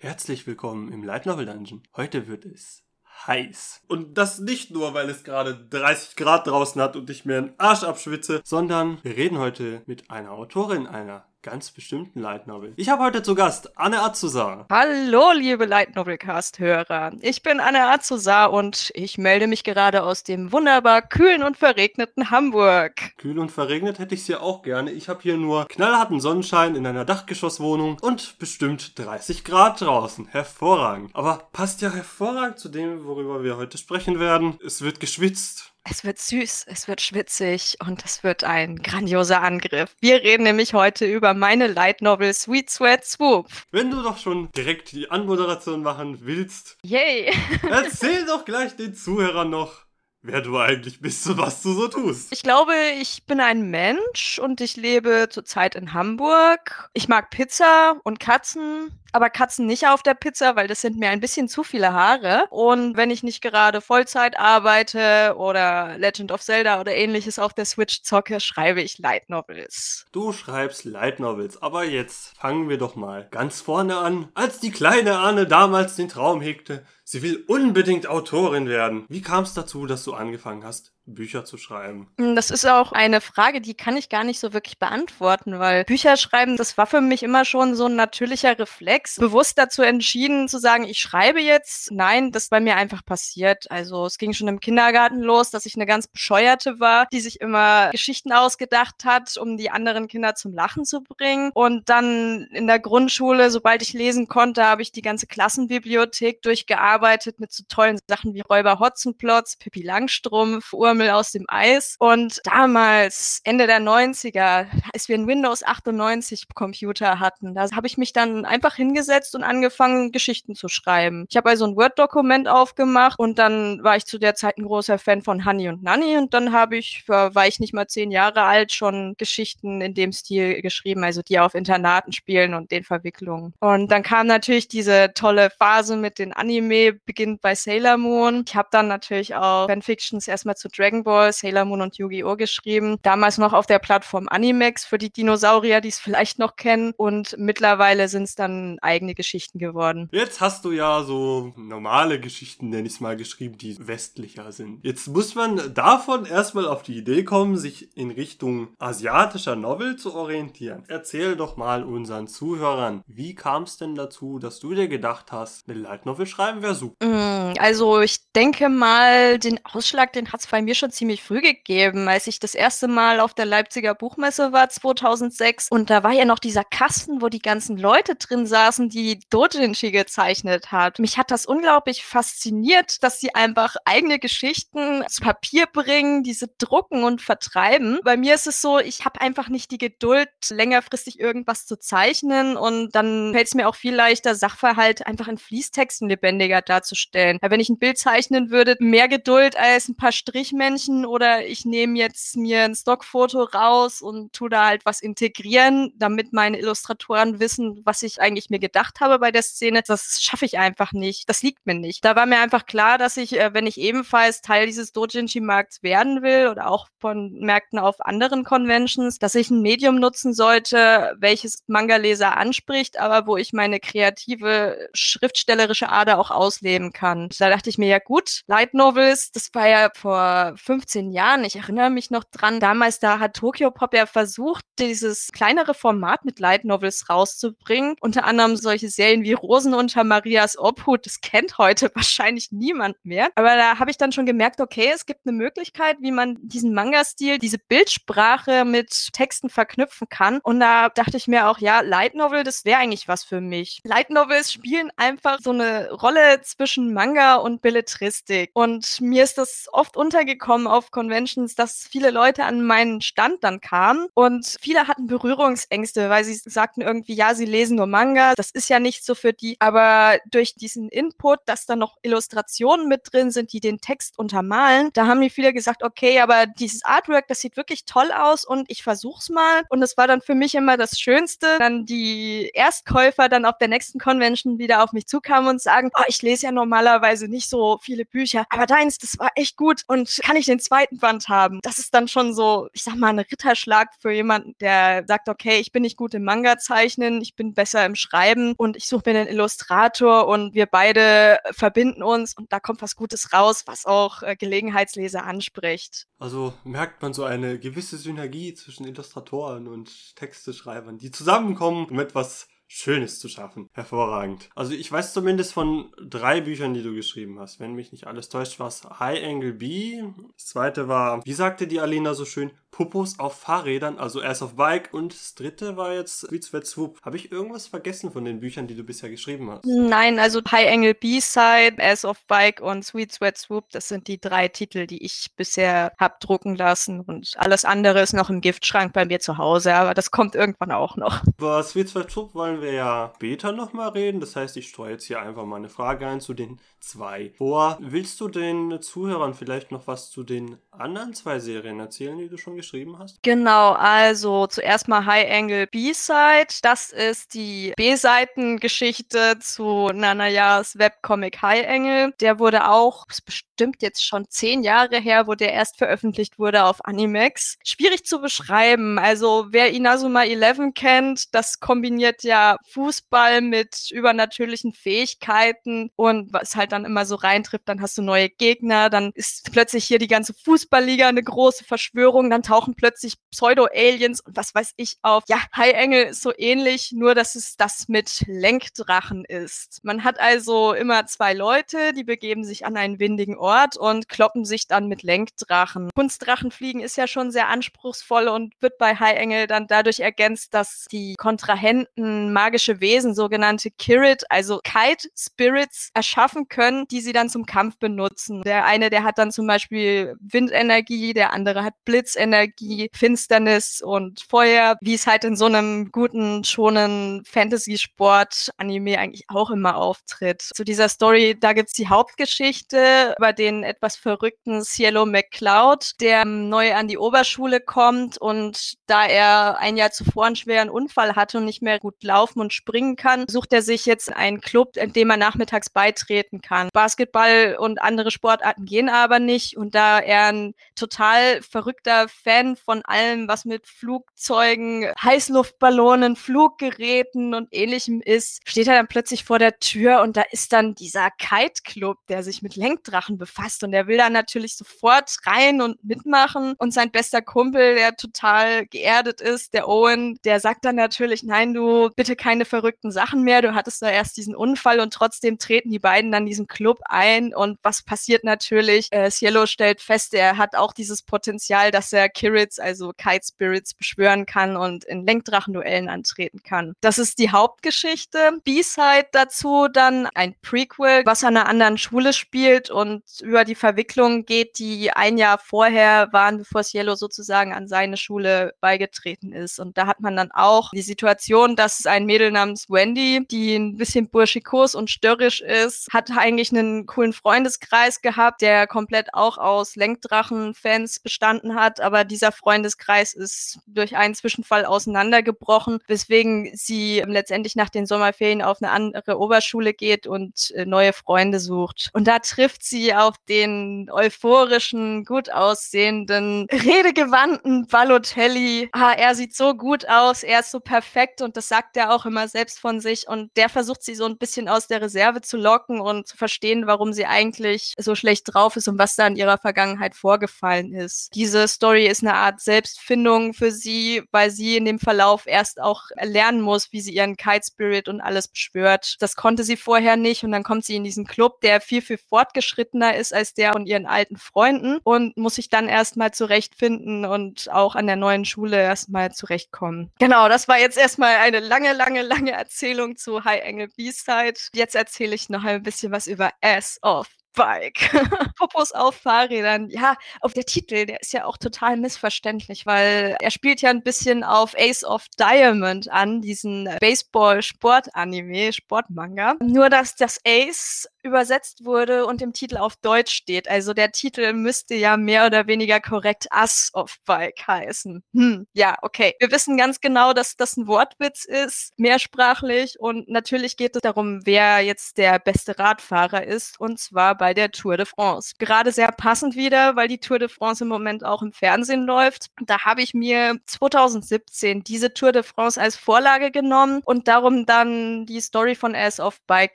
Herzlich willkommen im Light Novel Dungeon. Heute wird es heiß. Und das nicht nur, weil es gerade 30 Grad draußen hat und ich mir einen Arsch abschwitze, sondern wir reden heute mit einer Autorin einer ganz bestimmten Light Novel. Ich habe heute zu Gast Anne Azuzar. Hallo, liebe Light Novelcast-Hörer. Ich bin Anne Azuzar und ich melde mich gerade aus dem wunderbar kühlen und verregneten Hamburg. Kühl und verregnet hätte ich es hier auch gerne. Ich habe hier nur knallharten Sonnenschein in einer Dachgeschosswohnung und bestimmt 30 Grad draußen. Hervorragend. Aber passt ja hervorragend zu dem, worüber wir heute sprechen werden. Es wird geschwitzt. Es wird süß, es wird schwitzig und es wird ein grandioser Angriff. Wir reden nämlich heute über meine Light Novel Sweet Sweat Swoop. Wenn du doch schon direkt die Anmoderation machen willst, Yay! erzähl doch gleich den Zuhörern noch, wer du eigentlich bist und was du so tust. Ich glaube, ich bin ein Mensch und ich lebe zurzeit in Hamburg. Ich mag Pizza und Katzen, aber Katzen nicht auf der Pizza, weil das sind mir ein bisschen zu viele Haare. Und wenn ich nicht gerade Vollzeit arbeite oder Legend of Zelda oder ähnliches auf der Switch zocke, schreibe ich Light Novels. Du schreibst Light Novels, aber jetzt fangen wir doch mal ganz vorne an. Als die kleine Anne damals den Traum hegte, sie will unbedingt Autorin werden. Wie kam es dazu, dass du angefangen hast, Bücher zu schreiben? Hm, Das ist auch eine Frage, die kann ich gar nicht so wirklich beantworten, weil Bücher schreiben, das war für mich immer schon so ein natürlicher Reflex. Bewusst dazu entschieden zu sagen, ich schreibe jetzt. Nein, das ist bei mir einfach passiert. Also es ging schon im Kindergarten los, dass ich eine ganz bescheuerte war, die sich immer Geschichten ausgedacht hat, um die anderen Kinder zum Lachen zu bringen. Und dann in der Grundschule, sobald ich lesen konnte, habe ich die ganze Klassenbibliothek durchgearbeitet mit so tollen Sachen wie Räuber Hotzenplotz, Pippi Langstrumpf, Urmel aus dem Eis. Und damals, Ende der 90er, als wir einen Windows 98 Computer hatten, da habe ich mich dann einfach hingesetzt und angefangen, Geschichten zu schreiben. Ich habe also ein Word-Dokument aufgemacht und dann war ich zu der Zeit ein großer Fan von Honey und Nanny und dann habe ich, war ich nicht mal zehn Jahre alt, schon Geschichten in dem Stil geschrieben, also die auf Internaten spielen und den Verwicklungen. Und dann kam natürlich diese tolle Phase mit den Anime, beginnt bei Sailor Moon. Ich habe dann natürlich auch Fanfictions erstmal zu Dragon Ball, Sailor Moon und Yu-Gi-Oh! geschrieben. Damals noch auf der Plattform Animex für die Dinosaurier, die es vielleicht noch kennen. Und mittlerweile sind es dann eigene Geschichten geworden. Jetzt hast du ja so normale Geschichten, nenn ich es mal, geschrieben, die westlicher sind. Jetzt muss man davon erstmal auf die Idee kommen, sich in Richtung asiatischer Novel zu orientieren. Erzähl doch mal unseren Zuhörern, wie kam es denn dazu, dass du dir gedacht hast, eine Light Novel schreiben wäre super? Mm, Also ich denke mal, den Ausschlag, den hat es bei mir schon ziemlich früh gegeben, als ich das erste Mal auf der Leipziger Buchmesse war, 2006. Und da war ja noch dieser Kasten, wo die ganzen Leute drin saßen, die Dojinshi gezeichnet hat. Mich hat das unglaublich fasziniert, dass sie einfach eigene Geschichten zu Papier bringen, diese drucken und vertreiben. Bei mir ist es so, ich habe einfach nicht die Geduld, längerfristig irgendwas zu zeichnen und dann fällt es mir auch viel leichter, Sachverhalt einfach in Fließtexten lebendiger darzustellen. Weil wenn ich ein Bild zeichnen würde, mehr Geduld als ein paar Strichmännchen oder ich nehme jetzt mir ein Stockfoto raus und tu da halt was integrieren, damit meine Illustratoren wissen, was ich eigentlich mir gedacht habe bei der Szene. Das schaffe ich einfach nicht. Das liegt mir nicht. Da war mir einfach klar, dass ich, äh, wenn ich ebenfalls Teil dieses Dojinshi-Markts werden will oder auch von Märkten auf anderen Conventions, dass ich ein Medium nutzen sollte, welches Manga-Leser anspricht, aber wo ich meine kreative schriftstellerische Ader auch ausleben kann. Da dachte ich mir, ja gut, Light Novels, das war ja vor 15 Jahren, ich erinnere mich noch dran, damals da hat Tokyo Pop ja versucht, dieses kleinere Format mit Light Novels rauszubringen. Unter anderem solche Serien wie Rosen unter Marias Obhut, das kennt heute wahrscheinlich niemand mehr. Aber da habe ich dann schon gemerkt, okay, es gibt eine Möglichkeit, wie man diesen Manga-Stil, diese Bildsprache mit Texten verknüpfen kann. Und da dachte ich mir auch, ja, Light Novel, das wäre eigentlich was für mich. Light Novels spielen einfach so eine Rolle zwischen Manga und Belletristik. Und mir ist das oft untergekommen auf Conventions, dass viele Leute an meinen Stand dann kamen und viele hatten Berührungsängste, weil sie sagten irgendwie, ja, sie lesen nur Manga, das ist ja nicht so für die. Aber durch diesen Input, dass da noch Illustrationen mit drin sind, die den Text untermalen, da haben mir viele gesagt, okay, aber dieses Artwork, das sieht wirklich toll aus und ich versuch's mal. Und es war dann für mich immer das Schönste, dann die Erstkäufer dann auf der nächsten Convention wieder auf mich zukamen und sagen, oh, ich lese ja normalerweise nicht so viele Bücher, aber deins, das war echt gut und kann ich den zweiten Band haben? Das ist dann schon so, ich sag mal, ein Ritterschlag für jemanden, der sagt, okay, ich bin nicht gut im Manga zeichnen, ich bin besser im Schreiben und ich suche mir einen Illustrator und wir beide verbinden uns und da kommt was Gutes raus, was auch äh, Gelegenheitsleser anspricht. Also merkt man so eine gewisse Synergie zwischen Illustratoren und Texteschreibern, die zusammenkommen, um etwas Schönes zu schaffen. Hervorragend. Also ich weiß zumindest von drei Büchern, die du geschrieben hast. Wenn mich nicht alles täuscht, war es High Angle B. Das zweite war, wie sagte die Alina so schön, Pupos auf Fahrrädern, also erst auf Bike. Und das dritte war jetzt Sweet Sweat Swoop. Habe ich irgendwas vergessen von den Büchern, die du bisher geschrieben hast? Nein, also High Angle B-Side, Ass of Bike und Sweet Sweat Swoop, das sind die drei Titel, die ich bisher habe drucken lassen. Und alles andere ist noch im Giftschrank bei mir zu Hause, aber das kommt irgendwann auch noch. Über Sweet Sweat Swoop wollen wir ja später nochmal reden. Das heißt, ich streue jetzt hier einfach mal eine Frage ein zu den zwei vor. Willst du den Zuhörern vielleicht noch was zu den anderen zwei Serien erzählen, die du schon geschrieben hast? Genau, also zuerst mal High Angle B-Side. Das ist die B-Seiten-Geschichte zu Nanayas Webcomic High Angle. Der wurde auch, bestimmt jetzt schon zehn Jahre her, wo der erst veröffentlicht wurde auf Animex. Schwierig zu beschreiben. Also wer Inazuma 11 kennt, das kombiniert ja Fußball mit übernatürlichen Fähigkeiten und was halt dann immer so reintrifft, dann hast du neue Gegner, dann ist plötzlich hier die ganze Fußballliga eine große Verschwörung, dann tauchen plötzlich Pseudo-Aliens und was weiß ich auf. Ja, High Engel ist so ähnlich, nur dass es das mit Lenkdrachen ist. Man hat also immer zwei Leute, die begeben sich an einen windigen Ort und kloppen sich dann mit Lenkdrachen. Kunstdrachenfliegen ist ja schon sehr anspruchsvoll und wird bei High Engel dann dadurch ergänzt, dass die Kontrahenten magische Wesen, sogenannte Kirit, also Kite Spirits, erschaffen können, die sie dann zum Kampf benutzen. Der eine, der hat dann zum Beispiel Windenergie, der andere hat Blitzenergie, Finsternis und Feuer, wie es halt in so einem guten, schonen Fantasy-Sport-Anime eigentlich auch immer auftritt. Zu dieser Story, da gibt's die Hauptgeschichte über den etwas verrückten Cielo McCloud, der neu an die Oberschule kommt und da er ein Jahr zuvor einen schweren Unfall hatte und nicht mehr gut laufen und springen kann, sucht er sich jetzt einen Club, in dem er nachmittags beitreten kann. Basketball und andere Sportarten gehen aber nicht und da er total verrückter Fan von allem, was mit Flugzeugen, Heißluftballonen, Fluggeräten und ähnlichem ist, steht er dann plötzlich vor der Tür und da ist dann dieser Kite Club, der sich mit Lenkdrachen befasst und er will da natürlich sofort rein und mitmachen und sein bester Kumpel, der total geerdet ist, der Owen, der sagt dann natürlich, nein, du bitte keine verrückten Sachen mehr, du hattest da erst diesen Unfall und trotzdem treten die beiden dann diesen Club ein und was passiert natürlich? Äh, Cielo stellt fest, er hat auch dieses Potenzial, dass er Kirits, also Kite Spirits, beschwören kann und in Lenkdrachenduellen antreten kann. Das ist die Hauptgeschichte. B-Side dazu dann ein Prequel, was an einer anderen Schule spielt und über die Verwicklung geht, die ein Jahr vorher waren, bevor Cielo sozusagen an seine Schule beigetreten ist. Und da hat man dann auch die Situation, dass ein Mädel namens Wendy, die ein bisschen burschikos und störrisch ist, hat eigentlich einen coolen Freundeskreis gehabt, der komplett auch aus Lenkdrachen-Fans bestanden hat. Aber dieser Freundeskreis ist durch einen Zwischenfall auseinandergebrochen, weswegen sie letztendlich nach den Sommerferien auf eine andere Oberschule geht und äh, neue Freunde sucht. Und da trifft sie auf den euphorischen, gut aussehenden, redegewandten Balotelli. Ah, er sieht so gut aus, er ist so perfekt und das sagt er auch immer selbst von sich. Und der versucht sie so ein bisschen aus der Reserve zu locken und zu verstehen, warum sie eigentlich so schlecht drauf ist und was da in ihrer Vergangenheit vorgefallen ist. Diese Story ist eine Art Selbstfindung für sie, weil sie in dem Verlauf erst auch lernen muss, wie sie ihren Kite Spirit und alles beschwört. Das konnte sie vorher nicht und dann kommt sie in diesen Club, der viel, viel fortgeschrittener ist als der von ihren alten Freunden und muss sich dann erstmal zurechtfinden und auch an der neuen Schule erstmal zurechtkommen. Genau, das war jetzt erstmal eine lange, lange, lange Erzählung zu High Angle B-Side. Jetzt erzähle ich noch ein bisschen was über Ass of Bike. Popos auf Fahrrädern. Ja, auf der Titel, der ist ja auch total missverständlich, weil er spielt ja ein bisschen auf Ace of Diamond an, diesen Baseball-Sport-Anime, Sportmanga. Nur, dass das Ace übersetzt wurde und im Titel auf Deutsch steht. Also der Titel müsste ja mehr oder weniger korrekt Ass of Bike heißen. Hm, ja, okay. Wir wissen ganz genau, dass das ein Wortwitz ist, mehrsprachlich und natürlich geht es darum, wer jetzt der beste Radfahrer ist und zwar bei der Tour de France. Gerade sehr passend wieder, weil die Tour de France im Moment auch im Fernsehen läuft. Da habe ich mir 2017 diese Tour de France als Vorlage genommen und darum dann die Story von Ass of Bike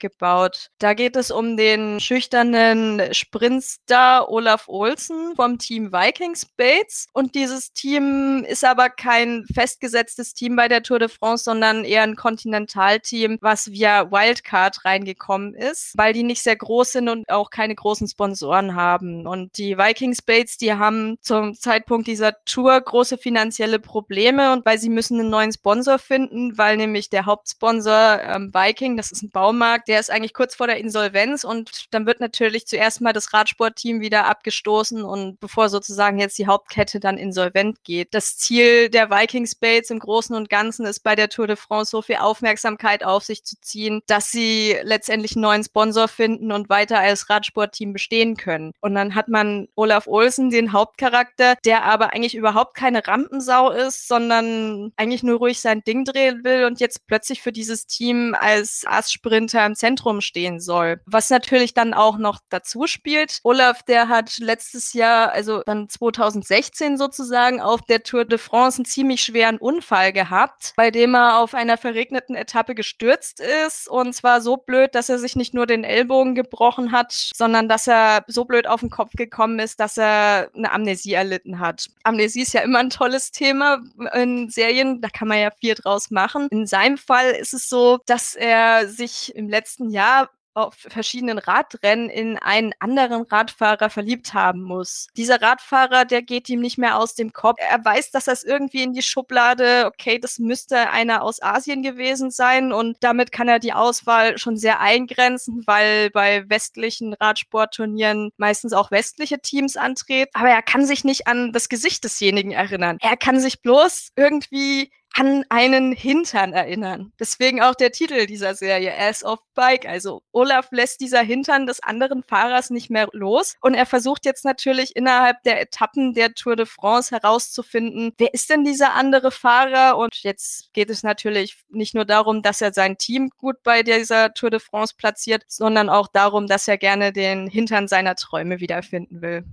gebaut. Da geht es um den schüchternen Sprintstar Olaf Olsen vom Team Vikings Bates und dieses Team ist aber kein festgesetztes Team bei der Tour de France, sondern eher ein Kontinentalteam, was via Wildcard reingekommen ist, weil die nicht sehr groß sind und auch keine großen Sponsoren haben. Und die Vikings Bates, die haben zum Zeitpunkt dieser Tour große finanzielle Probleme und weil sie müssen einen neuen Sponsor finden, weil nämlich der Hauptsponsor ähm, Viking, das ist ein Baumarkt, der ist eigentlich kurz vor der Insolvenz und dann wird natürlich zuerst mal das Radsportteam wieder abgestoßen und bevor sozusagen jetzt die Hauptkette dann insolvent geht. Das Ziel der Vikings Bates im Großen und Ganzen ist bei der Tour de France so viel Aufmerksamkeit auf sich zu ziehen, dass sie letztendlich einen neuen Sponsor finden und weiter als Radsportteam bestehen können. Und dann hat man Olaf Olsen, den Hauptcharakter, der aber eigentlich überhaupt keine Rampensau ist, sondern eigentlich nur ruhig sein Ding drehen will und jetzt plötzlich für dieses Team als Ass-Sprinter im Zentrum stehen soll. Was natürlich dann auch noch dazu spielt. Olaf, der hat letztes Jahr, also dann 2016 sozusagen, auf der Tour de France einen ziemlich schweren Unfall gehabt, bei dem er auf einer verregneten Etappe gestürzt ist und zwar so blöd, dass er sich nicht nur den Ellbogen gebrochen hat, sondern dass er so blöd auf den Kopf gekommen ist, dass er eine Amnesie erlitten hat. Amnesie ist ja immer ein tolles Thema in Serien, da kann man ja viel draus machen. In seinem Fall ist es so, dass er sich im letzten Jahr auf verschiedenen Radrennen in einen anderen Radfahrer verliebt haben muss. Dieser Radfahrer, der geht ihm nicht mehr aus dem Kopf. Er weiß, dass das irgendwie in die Schublade, okay, das müsste einer aus Asien gewesen sein und damit kann er die Auswahl schon sehr eingrenzen, weil bei westlichen Radsportturnieren meistens auch westliche Teams antreten. Aber er kann sich nicht an das Gesicht desjenigen erinnern. Er kann sich bloß irgendwie an einen Hintern erinnern. Deswegen auch der Titel dieser Serie, Ass of Bike. Also Olaf lässt dieser Hintern des anderen Fahrers nicht mehr los und er versucht jetzt natürlich innerhalb der Etappen der Tour de France herauszufinden, wer ist denn dieser andere Fahrer? Und jetzt geht es natürlich nicht nur darum, dass er sein Team gut bei dieser Tour de France platziert, sondern auch darum, dass er gerne den Hintern seiner Träume wiederfinden will.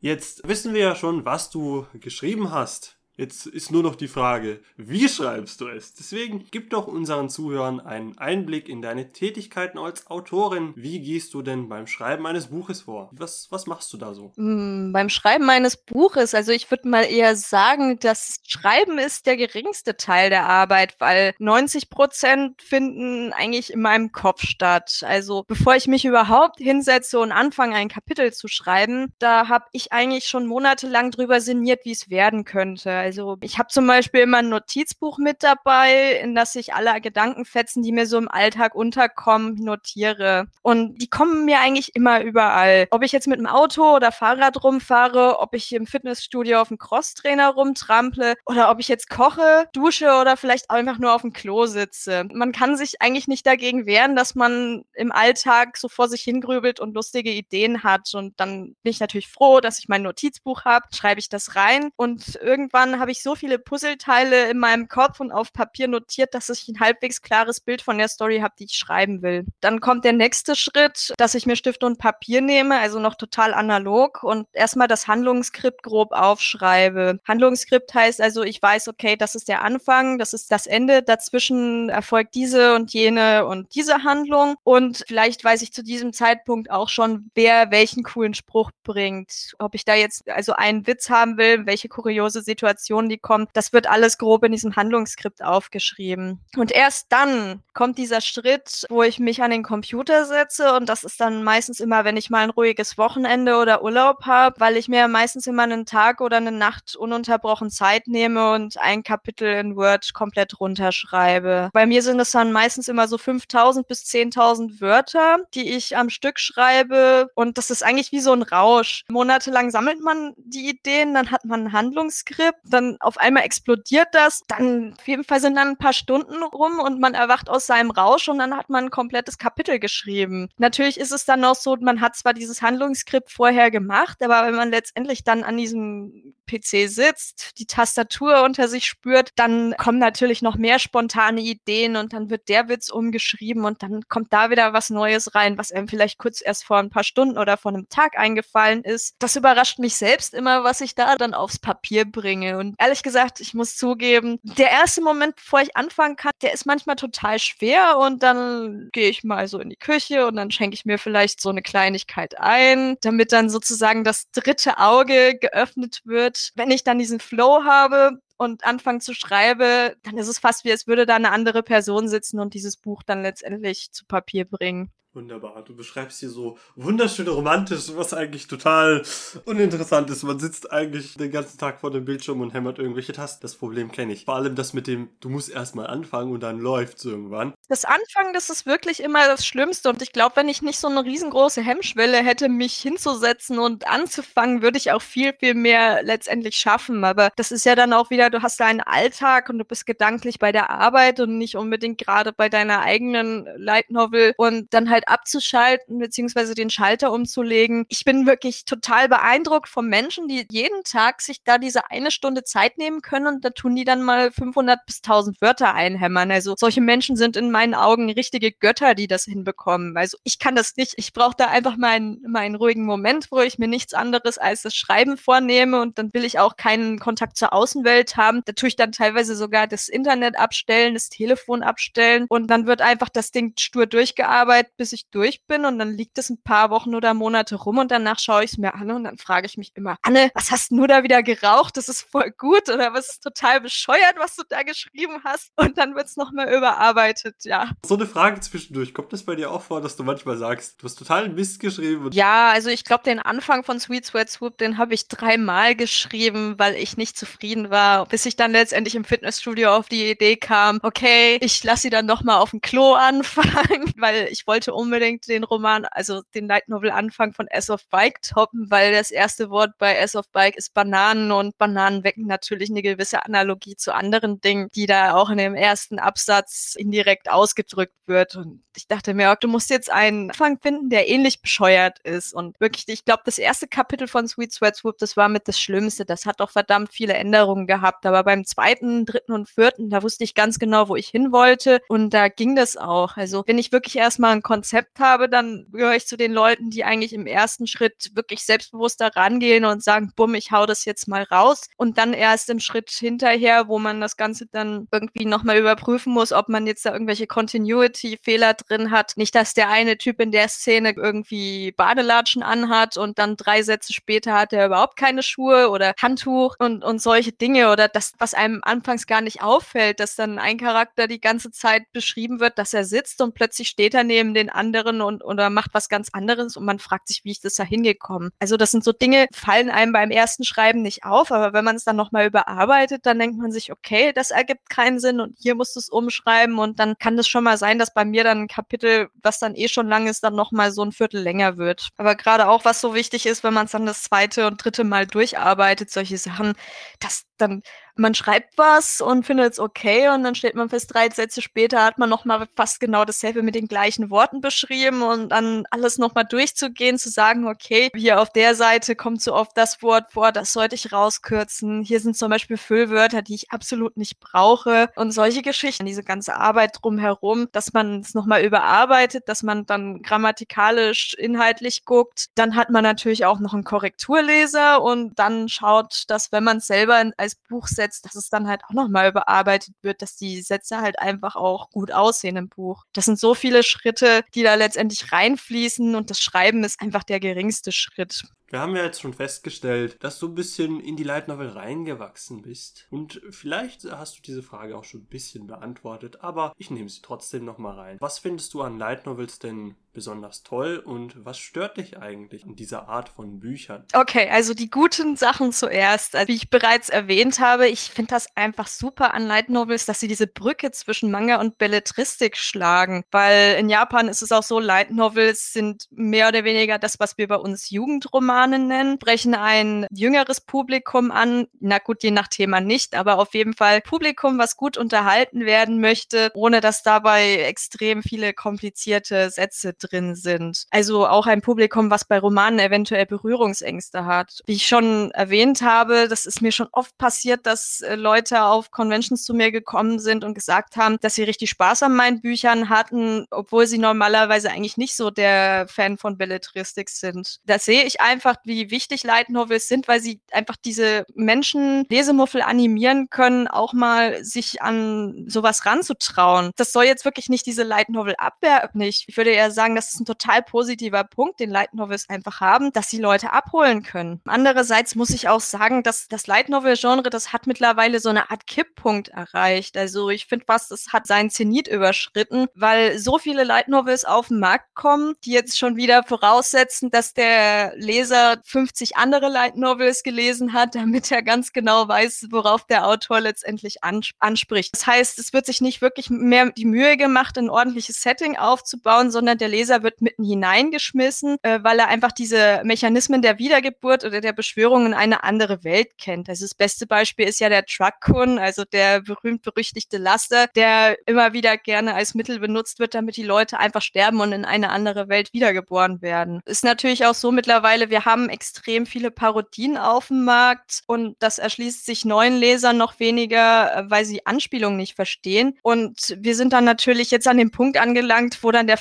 Jetzt wissen wir ja schon, was du geschrieben hast. Jetzt ist nur noch die Frage, wie schreibst du es? Deswegen gib doch unseren Zuhörern einen Einblick in deine Tätigkeiten als Autorin. Wie gehst du denn beim Schreiben eines Buches vor? Was, was machst du da so? Mm, beim Schreiben eines Buches, also ich würde mal eher sagen, das Schreiben ist der geringste Teil der Arbeit, weil 90 Prozent finden eigentlich in meinem Kopf statt. Also bevor ich mich überhaupt hinsetze und anfange, ein Kapitel zu schreiben, da habe ich eigentlich schon monatelang drüber sinniert, wie es werden könnte. Also ich habe zum Beispiel immer ein Notizbuch mit dabei, in das ich alle Gedankenfetzen, die mir so im Alltag unterkommen, notiere. Und die kommen mir eigentlich immer überall. Ob ich jetzt mit dem Auto oder Fahrrad rumfahre, ob ich im Fitnessstudio auf dem Crosstrainer rumtrample oder ob ich jetzt koche, dusche oder vielleicht einfach nur auf dem Klo sitze. Man kann sich eigentlich nicht dagegen wehren, dass man im Alltag so vor sich hingrübelt und lustige Ideen hat. Und dann bin ich natürlich froh, dass ich mein Notizbuch habe, schreibe ich das rein und irgendwann habe ich so viele Puzzleteile in meinem Kopf und auf Papier notiert, dass ich ein halbwegs klares Bild von der Story habe, die ich schreiben will. Dann kommt der nächste Schritt, dass ich mir Stift und Papier nehme, also noch total analog und erstmal das Handlungsskript grob aufschreibe. Handlungsskript heißt also, ich weiß, okay, das ist der Anfang, das ist das Ende, dazwischen erfolgt diese und jene und diese Handlung und vielleicht weiß ich zu diesem Zeitpunkt auch schon, wer welchen coolen Spruch bringt. Ob ich da jetzt also einen Witz haben will, welche kuriose Situation Informationen, die kommen, das wird alles grob in diesem Handlungsskript aufgeschrieben. Und erst dann kommt dieser Schritt, wo ich mich an den Computer setze und das ist dann meistens immer, wenn ich mal ein ruhiges Wochenende oder Urlaub habe, weil ich mir meistens immer einen Tag oder eine Nacht ununterbrochen Zeit nehme und ein Kapitel in Word komplett runterschreibe. Bei mir sind es dann meistens immer so 5000 bis 10.000 Wörter, die ich am Stück schreibe und das ist eigentlich wie so ein Rausch. Monatelang sammelt man die Ideen, dann hat man ein Handlungsskript, dann auf einmal explodiert das. Dann auf jeden Fall sind dann ein paar Stunden rum und man erwacht aus seinem Rausch und dann hat man ein komplettes Kapitel geschrieben. Natürlich ist es dann auch so, man hat zwar dieses Handlungsskript vorher gemacht, aber wenn man letztendlich dann an diesem PC sitzt, die Tastatur unter sich spürt, dann kommen natürlich noch mehr spontane Ideen und dann wird der Witz umgeschrieben und dann kommt da wieder was Neues rein, was einem vielleicht kurz erst vor ein paar Stunden oder vor einem Tag eingefallen ist. Das überrascht mich selbst immer, was ich da dann aufs Papier bringe. Und ehrlich gesagt, ich muss zugeben, der erste Moment, bevor ich anfangen kann, der ist manchmal total schwer und dann gehe ich mal so in die Küche und dann schenke ich mir vielleicht so eine Kleinigkeit ein, damit dann sozusagen das dritte Auge geöffnet wird. Wenn ich dann diesen Flow habe, und anfange zu schreiben, dann ist es fast wie, als würde da eine andere Person sitzen und dieses Buch dann letztendlich zu Papier bringen. Wunderbar. Du beschreibst hier so wunderschön romantisch, was eigentlich total uninteressant ist. Man sitzt eigentlich den ganzen Tag vor dem Bildschirm und hämmert irgendwelche Tasten. Das Problem kenne ich. Vor allem das mit dem, du musst erstmal anfangen und dann läuft's irgendwann. Das Anfangen, das ist wirklich immer das Schlimmste. Und ich glaube, wenn ich nicht so eine riesengroße Hemmschwelle hätte, mich hinzusetzen und anzufangen, würde ich auch viel, viel mehr letztendlich schaffen. Aber das ist ja dann auch wieder, du hast deinen Alltag und du bist gedanklich bei der Arbeit und nicht unbedingt gerade bei deiner eigenen Light Novel und dann halt halt abzuschalten beziehungsweise den Schalter umzulegen. Ich bin wirklich total beeindruckt von Menschen, die jeden Tag sich da diese eine Stunde Zeit nehmen können und da tun die dann mal 500 bis 1000 Wörter einhämmern. Also solche Menschen sind in meinen Augen richtige Götter, die das hinbekommen. Also ich kann das nicht. Ich brauche da einfach meinen, meinen ruhigen Moment, wo ich mir nichts anderes als das Schreiben vornehme und dann will ich auch keinen Kontakt zur Außenwelt haben. Da tue ich dann teilweise sogar das Internet abstellen, das Telefon abstellen und dann wird einfach das Ding stur durchgearbeitet, bis bis ich durch bin und dann liegt es ein paar Wochen oder Monate rum und danach schaue ich es mir an und dann frage ich mich immer, Anne, was hast du da wieder geraucht? Das ist voll gut oder was ist total bescheuert, was du da geschrieben hast? Und dann wird es nochmal überarbeitet, ja. So eine Frage zwischendurch. Kommt es bei dir auch vor, dass du manchmal sagst, du hast total Mist geschrieben? Ja, also ich glaube, den Anfang von Sweet Sweat Swoop, den habe ich dreimal geschrieben, weil ich nicht zufrieden war, bis ich dann letztendlich im Fitnessstudio auf die Idee kam, okay, ich lasse sie dann nochmal auf dem Klo anfangen, weil ich wollte unbedingt den Roman, also den Light Novel Anfang von S of Bike toppen, weil das erste Wort bei S of Bike ist Bananen und Bananen wecken natürlich eine gewisse Analogie zu anderen Dingen, die da auch in dem ersten Absatz indirekt ausgedrückt wird. Und ich dachte mir, du musst jetzt einen Anfang finden, der ähnlich bescheuert ist. Und wirklich, ich glaube, das erste Kapitel von Sweet Sweat Swoop, das war mit das Schlimmste. Das hat doch verdammt viele Änderungen gehabt. Aber beim zweiten, dritten und vierten, da wusste ich ganz genau, wo ich hin wollte. Und da ging das auch. Also, wenn ich wirklich erstmal ein Konzept Konzept habe, dann gehöre ich zu den Leuten, die eigentlich im ersten Schritt wirklich selbstbewusst da rangehen und sagen, bumm, ich hau das jetzt mal raus. Und dann erst im Schritt hinterher, wo man das Ganze dann irgendwie nochmal überprüfen muss, ob man jetzt da irgendwelche Continuity-Fehler drin hat. Nicht, dass der eine Typ in der Szene irgendwie Badelatschen anhat und dann drei Sätze später hat er überhaupt keine Schuhe oder Handtuch und, und solche Dinge oder das, was einem anfangs gar nicht auffällt, dass dann ein Charakter die ganze Zeit beschrieben wird, dass er sitzt und plötzlich steht er neben den anderen und oder macht was ganz anderes und man fragt sich, wie ich das da hingekommen. Also das sind so Dinge, fallen einem beim ersten Schreiben nicht auf, aber wenn man es dann nochmal überarbeitet, dann denkt man sich, okay, das ergibt keinen Sinn und hier musst du es umschreiben und dann kann es schon mal sein, dass bei mir dann ein Kapitel, was dann eh schon lang ist, dann nochmal so ein Viertel länger wird. Aber gerade auch, was so wichtig ist, wenn man es dann das zweite und dritte Mal durcharbeitet, solche Sachen, dass dann man schreibt was und findet es okay und dann stellt man fest, drei Sätze später hat man nochmal fast genau dasselbe mit den gleichen Worten beschrieben und dann alles nochmal durchzugehen, zu sagen, okay, hier auf der Seite kommt so oft das Wort vor, das sollte ich rauskürzen. Hier sind zum Beispiel Füllwörter, die ich absolut nicht brauche und solche Geschichten, diese ganze Arbeit drumherum, dass man es nochmal überarbeitet, dass man dann grammatikalisch, inhaltlich guckt. Dann hat man natürlich auch noch einen Korrekturleser und dann schaut, dass wenn man es selber als Buch setzt, umsetzt, dass es dann halt auch nochmal überarbeitet wird, dass die Sätze halt einfach auch gut aussehen im Buch. Das sind so viele Schritte, die da letztendlich reinfließen und das Schreiben ist einfach der geringste Schritt. Wir haben ja jetzt schon festgestellt, dass du ein bisschen in die Light Novel reingewachsen bist. Und vielleicht hast du diese Frage auch schon ein bisschen beantwortet, aber ich nehme sie trotzdem nochmal rein. Was findest du an Light Novels denn besonders toll und was stört dich eigentlich an dieser Art von Büchern? Okay, also die guten Sachen zuerst. Also, wie ich bereits erwähnt habe, ich finde das einfach super an Light Novels, dass sie diese Brücke zwischen Manga und Belletristik schlagen, weil in Japan ist es auch so, Light Novels sind mehr oder weniger das, was wir bei uns Jugendromane nennen, brechen ein jüngeres Publikum an, na gut, je nach Thema nicht, aber auf jeden Fall Publikum, was gut unterhalten werden möchte, ohne dass dabei extrem viele komplizierte Sätze drin sind. Also auch ein Publikum, was bei Romanen eventuell Berührungsängste hat. Wie ich schon erwähnt habe, das ist mir schon oft passiert, dass äh, Leute auf Conventions zu mir gekommen sind und gesagt haben, dass sie richtig Spaß an meinen Büchern hatten, obwohl sie normalerweise eigentlich nicht so der Fan von Belletristik sind. Da sehe ich einfach, wie wichtig Light Novels sind, weil sie einfach diese Menschen Lesemuffel animieren können, auch mal sich an sowas ranzutrauen. Das soll jetzt wirklich nicht diese Light Novel abwerten. Ich würde eher sagen, das ist ein total positiver Punkt, den Light Novels einfach haben, dass sie Leute abholen können. Andererseits muss ich auch sagen, dass das Light Novel Genre, das hat mittlerweile so eine Art Kipppunkt erreicht. Also ich finde fast, es hat seinen Zenit überschritten, weil so viele Light Novels auf den Markt kommen, die jetzt schon wieder voraussetzen, dass der Leser 50 andere Light Novels gelesen hat, damit er ganz genau weiß, worauf der Autor letztendlich anspricht. Das heißt, es wird sich nicht wirklich mehr die Mühe gemacht, ein ordentliches Setting aufzubauen, sondern der Leser wird mitten hineingeschmissen, äh, weil er einfach diese Mechanismen der Wiedergeburt oder der Beschwörung in eine andere Welt kennt. Also das beste Beispiel ist ja der Truck-Kun, also der berühmt-berüchtigte Laster, der immer wieder gerne als Mittel benutzt wird, damit die Leute einfach sterben und in eine andere Welt wiedergeboren werden. Ist natürlich auch so mittlerweile, wir haben extrem viele Parodien auf dem Markt und das erschließt sich neuen Lesern noch weniger, äh, weil sie Anspielungen nicht verstehen. Und wir sind dann natürlich jetzt an dem Punkt angelangt, wo dann der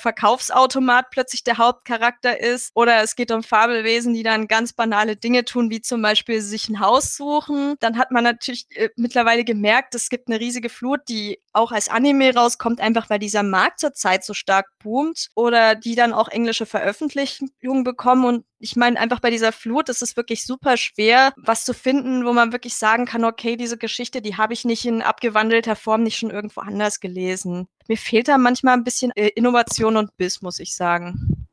Verkaufsautomat plötzlich der Hauptcharakter ist oder es geht um Fabelwesen, die dann ganz banale Dinge tun, wie zum Beispiel sich ein Haus suchen. Dann hat man natürlich äh, mittlerweile gemerkt, es gibt eine riesige Flut, die auch als Anime rauskommt, einfach weil dieser Markt zurzeit so stark boomt oder die dann auch englische Veröffentlichungen bekommen. Und ich meine, einfach bei dieser Flut ist es wirklich super schwer, was zu finden, wo man wirklich sagen kann, okay, diese Geschichte, die habe ich nicht in abgewandelter Form nicht schon irgendwo anders gelesen. Mir fehlt da manchmal ein bisschen äh, Innovation und Biss, muss ich sagen.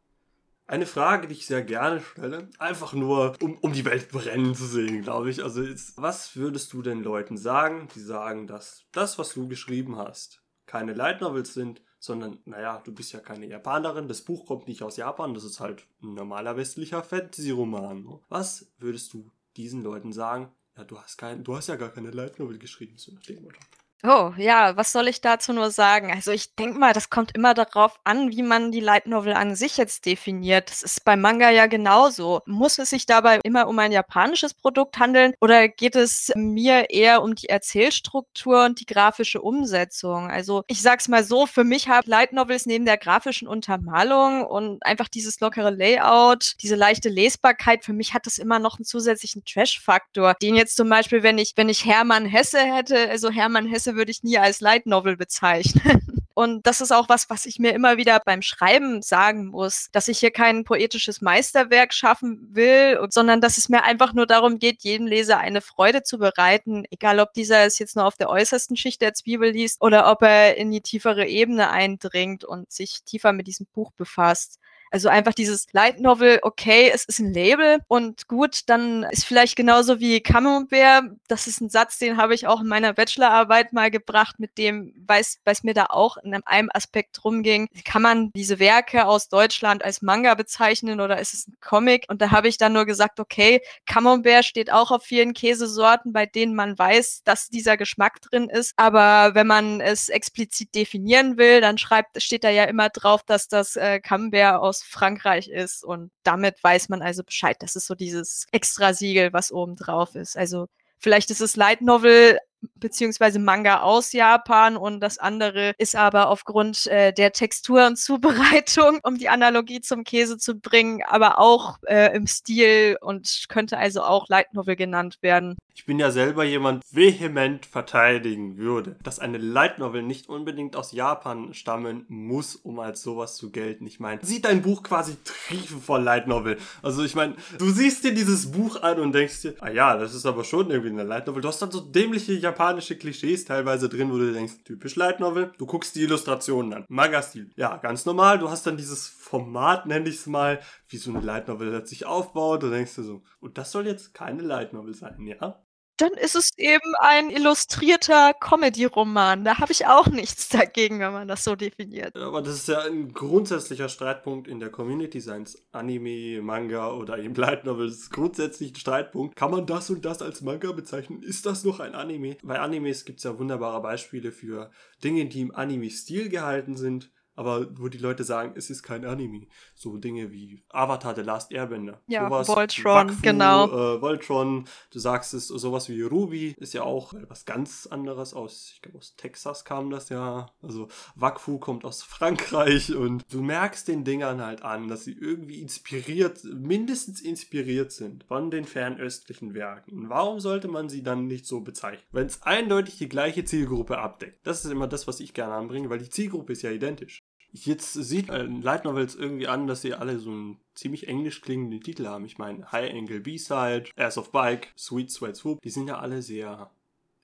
Eine Frage, die ich sehr gerne stelle, einfach nur, um, um die Welt brennen zu sehen, glaube ich. Also, jetzt, was würdest du den Leuten sagen, die sagen, dass das, was du geschrieben hast, keine Light Novels sind, sondern, naja, du bist ja keine Japanerin, das Buch kommt nicht aus Japan, das ist halt ein normaler westlicher Fantasy-Roman. Ne? Was würdest du diesen Leuten sagen? Ja, du hast kein, du hast ja gar keine Light Novel geschrieben, so nach dem Motto. Oh, ja, was soll ich dazu nur sagen? Also ich denke mal, das kommt immer darauf an, wie man die Light Novel an sich jetzt definiert. Das ist beim Manga ja genauso. Muss es sich dabei immer um ein japanisches Produkt handeln oder geht es mir eher um die Erzählstruktur und die grafische Umsetzung? Also ich sag's mal so, für mich haben Light Novels neben der grafischen Untermalung und einfach dieses lockere Layout, diese leichte Lesbarkeit, für mich hat das immer noch einen zusätzlichen Trash-Faktor, den jetzt zum Beispiel, wenn ich, wenn ich Hermann Hesse hätte, also Hermann Hesse Ganze würde ich nie als Light Novel bezeichnen. Und das ist auch was, was ich mir immer wieder beim Schreiben sagen muss, dass ich hier kein poetisches Meisterwerk schaffen will, sondern dass es mir einfach nur darum geht, jedem Leser eine Freude zu bereiten, egal ob dieser es jetzt nur auf der äußersten Schicht der Zwiebel liest oder ob er in die tiefere Ebene eindringt und sich tiefer mit diesem Buch befasst. Also einfach dieses Light Novel, okay, es ist ein Label und gut, dann ist vielleicht genauso wie Camembert, das ist ein Satz, den habe ich auch in meiner Bachelorarbeit mal gebracht, mit dem, weil es mir da auch in einem Aspekt drum ging, kann man diese Werke aus Deutschland als Manga bezeichnen oder ist es ein Comic? Und da habe ich dann nur gesagt, okay, Camembert steht auch auf vielen Käsesorten, bei denen man weiß, dass dieser Geschmack drin ist. Aber wenn man es explizit definieren will, dann schreibt, steht da ja immer drauf, dass das äh, Camembert aus aus Frankreich ist und damit weiß man also Bescheid. Das ist so dieses Extra-Siegel, was oben drauf ist. Also vielleicht ist es Light Novel beziehungsweise Manga aus Japan und das andere ist aber aufgrund äh, der Textur und Zubereitung, um die Analogie zum Käse zu bringen, aber auch äh, im Stil und könnte also auch Light Novel genannt werden. Ich bin ja selber jemand vehement verteidigen würde, dass eine Light Novel nicht unbedingt aus Japan stammen muss, um als sowas zu gelten. Ich meine, sieht dein Buch quasi triefen vor Light Novel. Also ich meine, du siehst dir dieses Buch an und denkst dir, ah ja, das ist aber schon irgendwie eine Light Novel. Du hast dann so dämliche japanische Klischees teilweise drin, wo du denkst, typisch Light Novel. Du guckst die Illustrationen an. Manga-Stil. Ja, ganz normal. Du hast dann dieses Format, nenne ich es mal, wie so eine Light Novel sich aufbaut. Da denkst du so, und das soll jetzt keine Light Novel sein, ja? Dann ist es eben ein illustrierter Comedy-Roman. Da habe ich auch nichts dagegen, wenn man das so definiert. Aber das ist ja ein grundsätzlicher Streitpunkt in der Community, seien es Anime, Manga oder eben Light Novel. Das ist grundsätzlich ein Streitpunkt. Kann man das und das als Manga bezeichnen? Ist das noch ein Anime? Bei Animes gibt es ja wunderbare Beispiele für Dinge, die im Anime-Stil gehalten sind aber wo die Leute sagen, es ist kein Anime. So Dinge wie Avatar, The Last Airbender. Ja, sowas, Voltron, Wakfu, genau. Äh, Voltron, du sagst es, sowas wie Ruby ist ja auch was ganz anderes aus, ich glaube aus Texas kam das ja. Also Wakfu kommt aus Frankreich und du merkst den Dingern halt an, dass sie irgendwie inspiriert, mindestens inspiriert sind von den fernöstlichen Werken. Warum sollte man sie dann nicht so bezeichnen? Wenn es eindeutig die gleiche Zielgruppe abdeckt. Das ist immer das, was ich gerne anbringe, weil die Zielgruppe ist ja identisch. Jetzt sieht äh, Light Novels irgendwie an, dass sie alle so einen ziemlich englisch klingenden Titel haben. Ich meine, High Angle B-Side, Ass of Bike, Sweet Sweat Swoop, die sind ja alle sehr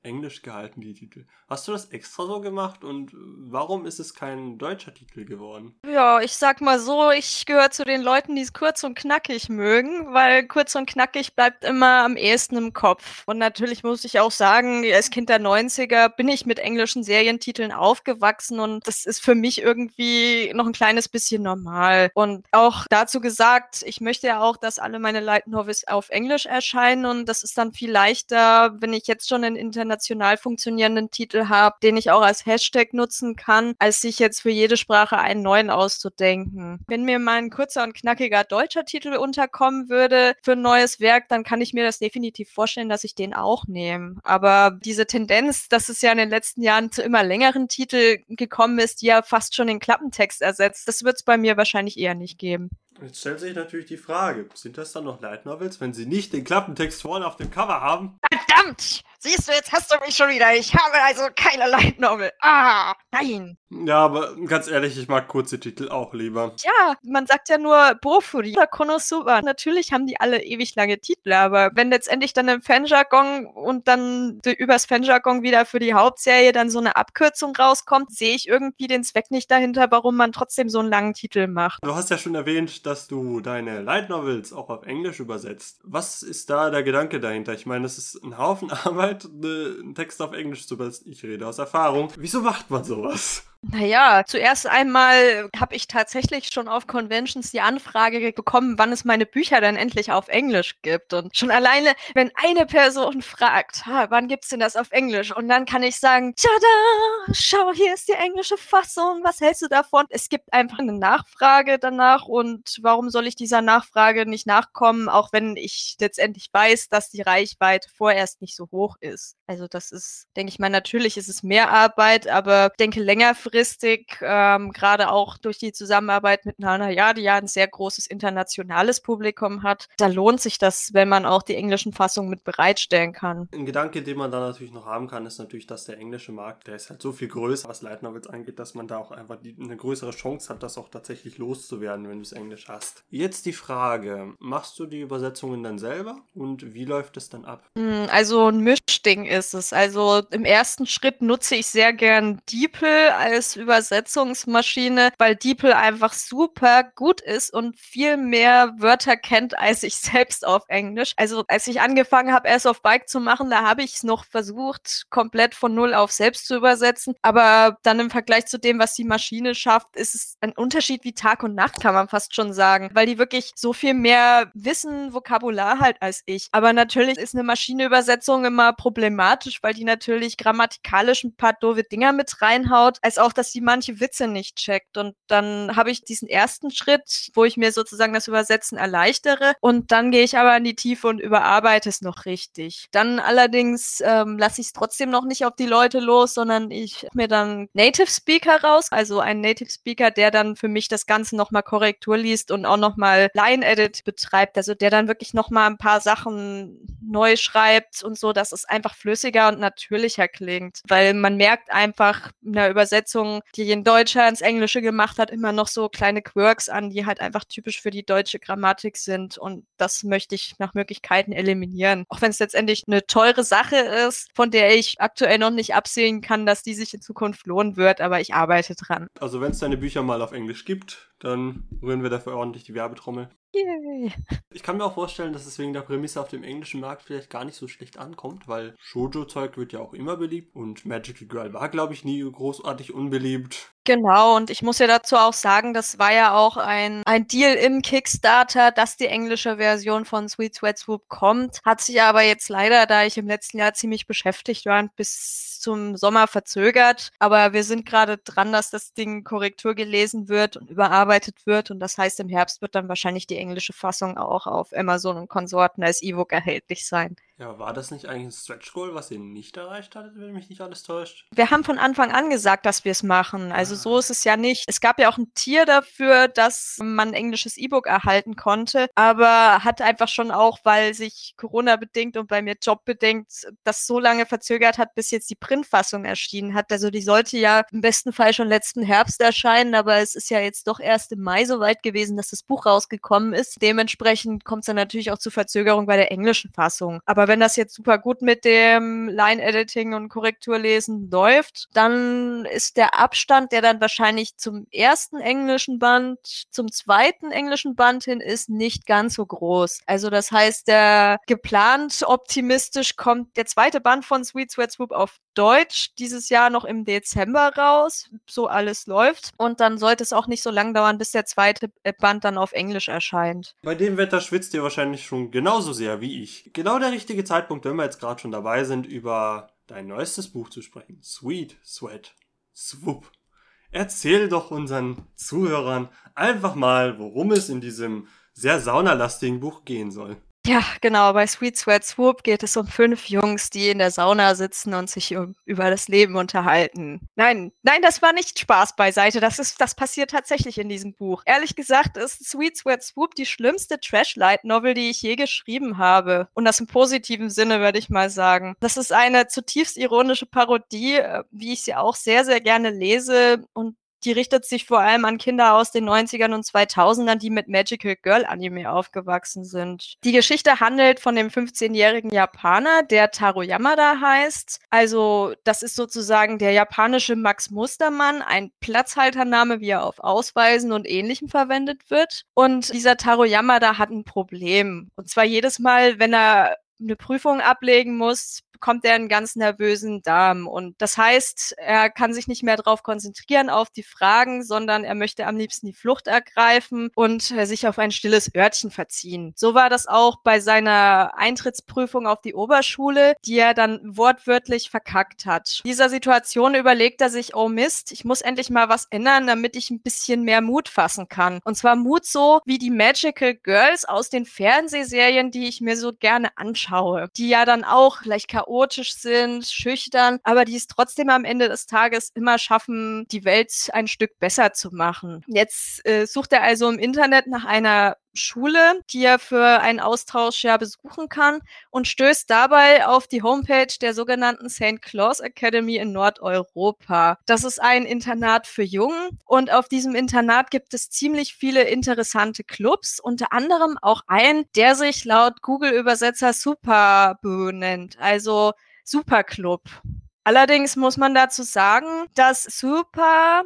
englisch gehalten, die Titel. Hast du das extra so gemacht und warum ist es kein deutscher Titel geworden? Ja, ich sag mal so, ich gehöre zu den Leuten, die es kurz und knackig mögen, weil kurz und knackig bleibt immer am ehesten im Kopf. Und natürlich muss ich auch sagen, als Kind der 90er bin ich mit englischen Serientiteln aufgewachsen und das ist für mich irgendwie noch ein kleines bisschen normal. Und auch dazu gesagt, ich möchte ja auch, dass alle meine Light Novels auf Englisch erscheinen und das ist dann viel leichter, wenn ich jetzt schon in Internet international funktionierenden Titel habe, den ich auch als Hashtag nutzen kann, als sich jetzt für jede Sprache einen neuen auszudenken. Wenn mir mal ein kurzer und knackiger deutscher Titel unterkommen würde für ein neues Werk, dann kann ich mir das definitiv vorstellen, dass ich den auch nehme. Aber diese Tendenz, dass es ja in den letzten Jahren zu immer längeren Titeln gekommen ist, die ja fast schon den Klappentext ersetzt, das wird es bei mir wahrscheinlich eher nicht geben. Jetzt stellt sich natürlich die Frage, sind das dann noch Light Novels, wenn sie nicht den Klappentext vorne auf dem Cover haben? Verdammt! Siehst du, jetzt hast du mich schon wieder. Ich habe also keine Light Novel. Ah, nein. Ja, aber ganz ehrlich, ich mag kurze Titel auch lieber. Ja, man sagt ja nur Bofuri oder Konosuba. Natürlich haben die alle ewig lange Titel, aber wenn letztendlich dann im Fanjargon und dann übers Fanjargon wieder für die Hauptserie dann so eine Abkürzung rauskommt, sehe ich irgendwie den Zweck nicht dahinter, warum man trotzdem so einen langen Titel macht. Du hast ja schon erwähnt, dass du deine Light Novels auch auf Englisch übersetzt. Was ist da der Gedanke dahinter? Ich meine, das ist ein Haufen Arbeit, einen Text auf Englisch zu übersetzen. Ich rede aus Erfahrung. Wieso macht man sowas? Naja, zuerst einmal habe ich tatsächlich schon auf Conventions die Anfrage bekommen, wann es meine Bücher dann endlich auf Englisch gibt. Und schon alleine, wenn eine Person fragt, wann gibt's denn das auf Englisch? Und dann kann ich sagen, tada, schau, hier ist die englische Fassung, was hältst du davon? Es gibt einfach eine Nachfrage danach und warum soll ich dieser Nachfrage nicht nachkommen, auch wenn ich letztendlich weiß, dass die Reichweite vorerst nicht so hoch ist. Also das ist, denke ich mal, natürlich ist es mehr Arbeit, aber ich denke längerfristig langfristig, ähm, gerade auch durch die Zusammenarbeit mit Nana Ja, die ja ein sehr großes internationales Publikum hat, da lohnt sich das, wenn man auch die englischen Fassungen mit bereitstellen kann. Ein Gedanke, den man da natürlich noch haben kann, ist natürlich, dass der englische Markt, der ist halt so viel größer, was Light Novels angeht, dass man da auch einfach die, eine größere Chance hat, das auch tatsächlich loszuwerden, wenn du es Englisch hast. Jetzt die Frage, machst du die Übersetzungen dann selber und wie läuft es dann ab? Hm, also ein Mischding ist es. Also im ersten Schritt nutze ich sehr gern DeepL als als Übersetzungsmaschine, weil DeepL einfach super gut ist und viel mehr Wörter kennt als ich selbst auf Englisch. Also als ich angefangen habe, Ass of Bike zu machen, da habe ich es noch versucht, komplett von Null auf selbst zu übersetzen. Aber dann im Vergleich zu dem, was die Maschine schafft, ist es ein Unterschied wie Tag und Nacht, kann man fast schon sagen, weil die wirklich so viel mehr Wissen, Vokabular halt als ich. Aber natürlich ist eine Maschineübersetzung immer problematisch, weil die natürlich grammatikalisch ein paar doofe Dinger mit reinhaut, als auch auch, dass sie manche Witze nicht checkt. Und dann habe ich diesen ersten Schritt, wo ich mir sozusagen das Übersetzen erleichtere. Und dann gehe ich aber in die Tiefe und überarbeite es noch richtig. Dann allerdings ähm, lasse ich es trotzdem noch nicht auf die Leute los, sondern ich mir dann Native Speaker raus, also ein Native Speaker, der dann für mich das Ganze nochmal Korrektur liest und auch nochmal Line-Edit betreibt. Also der dann wirklich nochmal ein paar Sachen neu schreibt und so, dass es einfach flüssiger und natürlicher klingt. Weil man merkt einfach in der Übersetzung, Übersetzung, die ein Deutscher ins Englische gemacht hat, immer noch so kleine Quirks an, die halt einfach typisch für die deutsche Grammatik sind. Und das möchte ich nach Möglichkeiten eliminieren. Auch wenn es letztendlich eine teure Sache ist, von der ich aktuell noch nicht absehen kann, dass die sich in Zukunft lohnen wird, aber ich arbeite dran. Also wenn es deine Bücher mal auf Englisch gibt, dann rühren wir dafür ordentlich die Werbetrommel. Yay. Ich kann mir auch vorstellen, dass es wegen der Prämisse auf dem englischen Markt vielleicht gar nicht so schlecht ankommt, weil Shoujo-Zeug wird ja auch immer beliebt und Magical Girl war, glaube ich, nie großartig unbeliebt. Genau, und ich muss ja dazu auch sagen, das war ja auch ein, ein Deal im Kickstarter, dass die englische Version von Sweet Sweat Swoop kommt. Hat sich aber jetzt leider, da ich im letzten Jahr ziemlich beschäftigt war, bis zum Sommer verzögert. Aber wir sind gerade dran, dass das Ding Korrektur gelesen wird und überarbeitet wird. Und das heißt, im Herbst wird dann wahrscheinlich die englische Fassung auch auf Amazon und Konsorten als E-Book erhältlich sein. Ja, war das nicht eigentlich ein Stretch Goal, was ihr nicht erreicht hattet, wenn mich nicht alles täuscht? Wir haben von Anfang an gesagt, dass wir es machen. Also ah. so ist es ja nicht. Es gab ja auch ein Tier dafür, dass man ein englisches E-Book erhalten konnte, aber hat einfach schon auch, weil sich Corona bedingt und bei mir Job bedingt, das so lange verzögert hat, bis jetzt die Printfassung erschienen hat. Also die sollte ja im besten Fall schon letzten Herbst erscheinen, aber es ist ja jetzt doch erst im Mai so weit gewesen, dass das Buch rausgekommen ist. Dementsprechend kommt es dann natürlich auch zu Verzögerung bei der englischen Fassung. Aber wenn das jetzt super gut mit dem Line-Editing und Korrekturlesen läuft, dann ist der Abstand, der dann wahrscheinlich zum ersten englischen Band, zum zweiten englischen Band hin ist, nicht ganz so groß. Also das heißt, der geplant optimistisch kommt der zweite Band von Sweet Sweat Swoop auf Deutsch dieses Jahr noch im Dezember raus, so alles läuft. Und dann sollte es auch nicht so lang dauern, bis der zweite Band dann auf Englisch erscheint. Bei dem Wetter schwitzt ihr wahrscheinlich schon genauso sehr wie ich. Genau der richtige Zeitpunkt, wenn wir jetzt gerade schon dabei sind, über dein neuestes Buch zu sprechen. Sweet Sweat Swoop. Erzähl doch unseren Zuhörern einfach mal, worum es in diesem sehr saunalastigen Buch gehen soll. Ja, genau. Bei Sweet Sweat Swoop geht es um fünf Jungs, die in der Sauna sitzen und sich über das Leben unterhalten. Nein, nein, das war nicht Spaß beiseite. Das ist, das passiert tatsächlich in diesem Buch. Ehrlich gesagt ist Sweet Sweat Swoop die schlimmste Trash-Light-Novel, die ich je geschrieben habe. Und das im positiven Sinne, würde ich mal sagen. Das ist eine zutiefst ironische Parodie, äh, wie ich sie auch sehr, sehr gerne lese und die richtet sich vor allem an Kinder aus den 90ern und 2000ern, die mit Magical Girl Anime aufgewachsen sind. Die Geschichte handelt von dem 15-jährigen Japaner, der Taro Yamada heißt. Also, das ist sozusagen der japanische Max Mustermann, ein Platzhaltername, wie er auf Ausweisen und Ähnlichem verwendet wird. Und dieser Taro Yamada hat ein Problem. Und zwar jedes Mal, wenn er eine Prüfung ablegen muss, bekommt er einen ganz nervösen Darm. Und das heißt, er kann sich nicht mehr darauf konzentrieren, auf die Fragen, sondern er möchte am liebsten die Flucht ergreifen und äh, sich auf ein stilles Örtchen verziehen. So war das auch bei seiner Eintrittsprüfung auf die Oberschule, die er dann wortwörtlich verkackt hat. In dieser Situation überlegt er sich, oh Mist, ich muss endlich mal was ändern, damit ich ein bisschen mehr Mut fassen kann. Und zwar Mut so wie die Magical Girls aus den Fernsehserien, die ich mir so gerne anschaue, die ja dann auch vielleicht chaotisch chaotisch sind, schüchtern, aber die es trotzdem am Ende des Tages immer schaffen, die Welt ein Stück besser zu machen. Jetzt äh, sucht er also im Internet nach einer Schule, die er für einen Austausch ja besuchen kann und stößt dabei auf die Homepage der sogenannten St. Claus Academy in Nordeuropa. Das ist ein Internat für Jungen und auf diesem Internat gibt es ziemlich viele interessante Clubs, unter anderem auch einen, der sich laut Google-Übersetzer Superboo nennt, also Superclub. Allerdings muss man dazu sagen, dass Super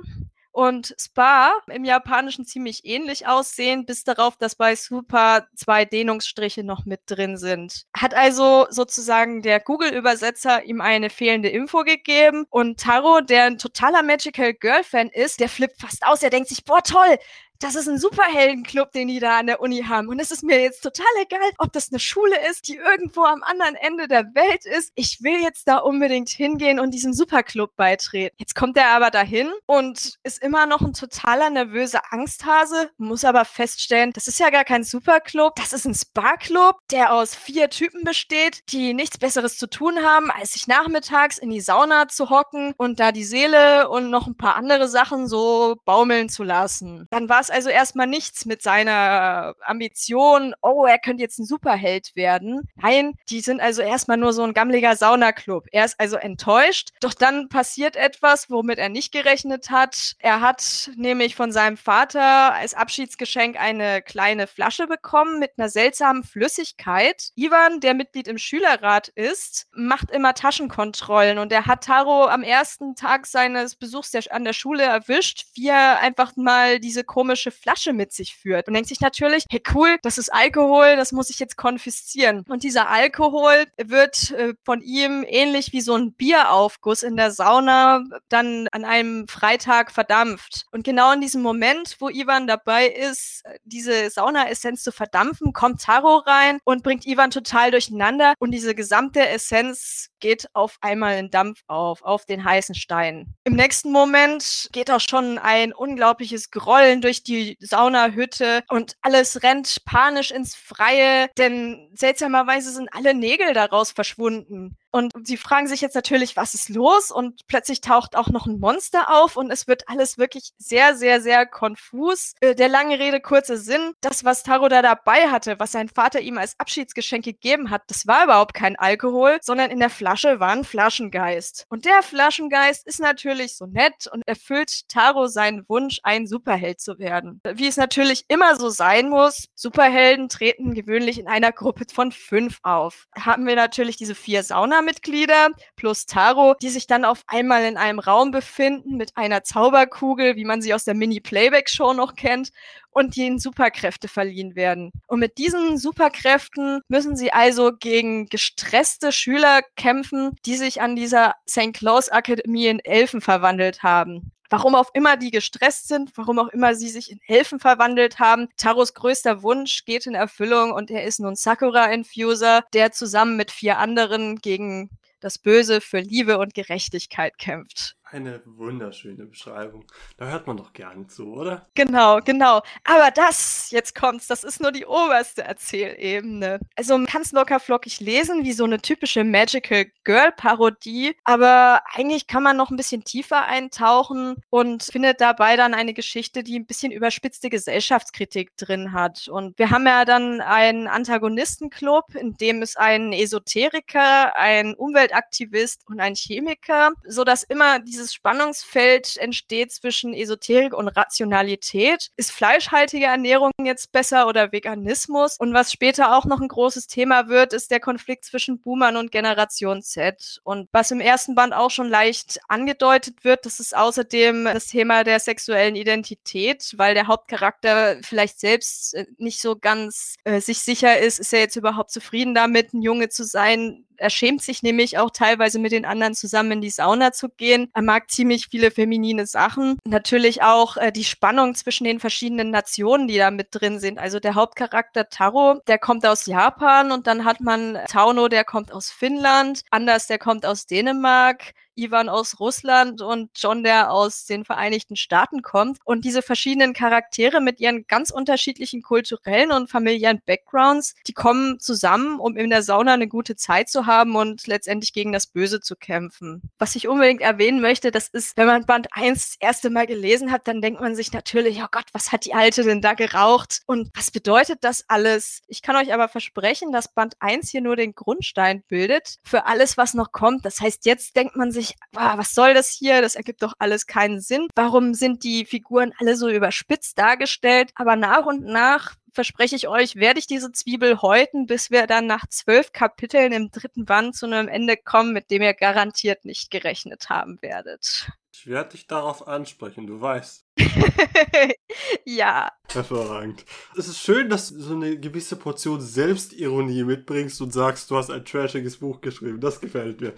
und Spa im Japanischen ziemlich ähnlich aussehen, bis darauf, dass bei Super zwei Dehnungsstriche noch mit drin sind. Hat also sozusagen der Google-Übersetzer ihm eine fehlende Info gegeben und Taro, der ein totaler Magical Girl-Fan ist, der flippt fast aus. Er denkt sich, boah, toll, das ist ein Superheldenclub, den die da an der Uni haben. Und es ist mir jetzt total egal, ob das eine Schule ist, die irgendwo am anderen Ende der Welt ist. Ich will jetzt da unbedingt hingehen und diesem Superclub beitreten. Jetzt kommt er aber dahin und ist immer noch ein totaler nervöser Angsthase, muss aber feststellen, das ist ja gar kein Superclub, das ist ein Spa-Club, der aus vier Typen besteht, die nichts Besseres zu tun haben, als sich nachmittags in die Sauna zu hocken und da die Seele und noch ein paar andere Sachen so baumeln zu lassen. Dann war es also erstmal nichts mit seiner Ambition, oh, er könnte jetzt ein Superheld werden. Nein, die sind also erstmal nur so ein gammeliger Saunaclub. Er ist also enttäuscht, doch dann passiert etwas, womit er nicht gerechnet hat. Er hat nämlich von seinem Vater als Abschiedsgeschenk eine kleine Flasche bekommen mit einer seltsamen Flüssigkeit. Ivan, der Mitglied im Schülerrat ist, macht immer Taschenkontrollen und er hat Taro am ersten Tag seines Besuchs an der Schule erwischt, wie er einfach mal diese komische alkoholische Flasche mit sich führt und denkt sich natürlich, hey cool, das ist Alkohol, das muss ich jetzt konfiszieren. Und dieser Alkohol wird äh, von ihm ähnlich wie so ein Bieraufguss in der Sauna dann an einem Freitag verdampft. Und genau in diesem Moment, wo Ivan dabei ist, diese Saunaessenz zu verdampfen, kommt Taro rein und bringt Ivan total durcheinander und diese gesamte Essenz geht auf einmal in Dampf auf, auf den heißen Stein. Im nächsten Moment geht auch schon ein unglaubliches Grollen durch die Saunahütte und alles rennt panisch ins Freie, denn seltsamerweise sind alle Nägel daraus verschwunden. Und sie fragen sich jetzt natürlich, was ist los? Und plötzlich taucht auch noch ein Monster auf und es wird alles wirklich sehr, sehr, sehr konfus. Äh, der lange Rede, kurzer Sinn. Das, was Taro da dabei hatte, was sein Vater ihm als Abschiedsgeschenk gegeben hat, das war überhaupt kein Alkohol, sondern in der Flasche war ein Flaschengeist. Und der Flaschengeist ist natürlich so nett und erfüllt Taro seinen Wunsch, ein Superheld zu werden. Wie es natürlich immer so sein muss, Superhelden treten gewöhnlich in einer Gruppe von fünf auf. Haben wir natürlich diese vier Sauna Mitglieder plus Taro, die sich dann auf einmal in einem Raum befinden mit einer Zauberkugel, wie man sie aus der Mini-Playback-Show noch kennt, und ihnen Superkräfte verliehen werden. Und mit diesen Superkräften müssen sie also gegen gestresste Schüler kämpfen, die sich an dieser St. Claus Akademie in Elfen verwandelt haben. Warum auch immer die gestresst sind, warum auch immer sie sich in Elfen verwandelt haben. Taros größter Wunsch geht in Erfüllung und er ist nun Sakura-Infuser, der zusammen mit vier anderen gegen das Böse für Liebe und Gerechtigkeit kämpft. Eine wunderschöne Beschreibung. Da hört man doch gerne zu, oder? Genau, genau. Aber das, jetzt kommt's, das ist nur die oberste Erzählebene. Also man kann es locker flockig lesen, wie so eine typische Magical Girl Parodie. Aber eigentlich kann man noch ein bisschen tiefer eintauchen und findet dabei dann eine Geschichte, die ein bisschen überspitzte Gesellschaftskritik drin hat. Und wir haben ja dann einen Antagonistenclub, in dem es einen Esoteriker, einen Umweltaktivist und einen Chemiker, so dass immer die dieses Spannungsfeld entsteht zwischen Esoterik und Rationalität. Ist fleischhaltige Ernährung jetzt besser oder Veganismus? Und was später auch noch ein großes Thema wird, ist der Konflikt zwischen Boomern und Generation Z. Und was im ersten Band auch schon leicht angedeutet wird, das ist außerdem das Thema der sexuellen Identität, weil der Hauptcharakter vielleicht selbst äh, nicht so ganz äh, sich sicher ist, ist er jetzt überhaupt zufrieden damit, ein Junge zu sein, er schämt sich nämlich auch teilweise mit den anderen zusammen in die Sauna zu gehen. Er mag ziemlich viele feminine Sachen. Natürlich auch äh, die Spannung zwischen den verschiedenen Nationen, die da mit drin sind. Also der Hauptcharakter Taro, der kommt aus Japan und dann hat man Tauno, der kommt aus Finnland. Anders, der kommt aus Dänemark. Ivan aus Russland und John, der aus den Vereinigten Staaten kommt. Und diese verschiedenen Charaktere mit ihren ganz unterschiedlichen kulturellen und familiären Backgrounds, die kommen zusammen, um in der Sauna eine gute Zeit zu haben und letztendlich gegen das Böse zu kämpfen. Was ich unbedingt erwähnen möchte, das ist, wenn man Band 1 das erste Mal gelesen hat, dann denkt man sich natürlich, oh Gott, was hat die Alte denn da geraucht? Und was bedeutet das alles? Ich kann euch aber versprechen, dass Band 1 hier nur den Grundstein bildet für alles, was noch kommt. Das heißt, jetzt denkt man sich, sich, boah, was soll das hier? Das ergibt doch alles keinen Sinn. Warum sind die Figuren alle so überspitzt dargestellt? Aber nach und nach verspreche ich euch, werde ich diese Zwiebel häuten, bis wir dann nach zwölf Kapiteln im dritten Band zu einem Ende kommen, mit dem ihr garantiert nicht gerechnet haben werdet. Ich werde dich darauf ansprechen, du weißt. ja. Hervorragend. Es ist schön, dass du so eine gewisse Portion Selbstironie mitbringst und sagst, du hast ein trashiges Buch geschrieben. Das gefällt mir.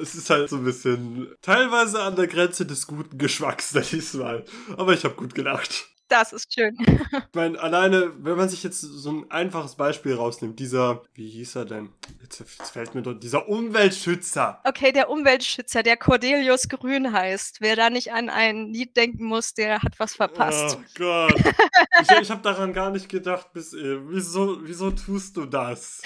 Es ist halt so ein bisschen teilweise an der Grenze des guten Geschmacks diesmal. Aber ich habe gut gelacht. Das ist schön. ich meine, alleine, wenn man sich jetzt so ein einfaches Beispiel rausnimmt, dieser, wie hieß er denn? Jetzt, jetzt fällt mir doch, dieser Umweltschützer. Okay, der Umweltschützer, der Cordelius Grün heißt. Wer da nicht an ein Lied denken muss, der hat was verpasst. Oh Gott. ich ich habe daran gar nicht gedacht bis eben. Wieso, wieso tust du das?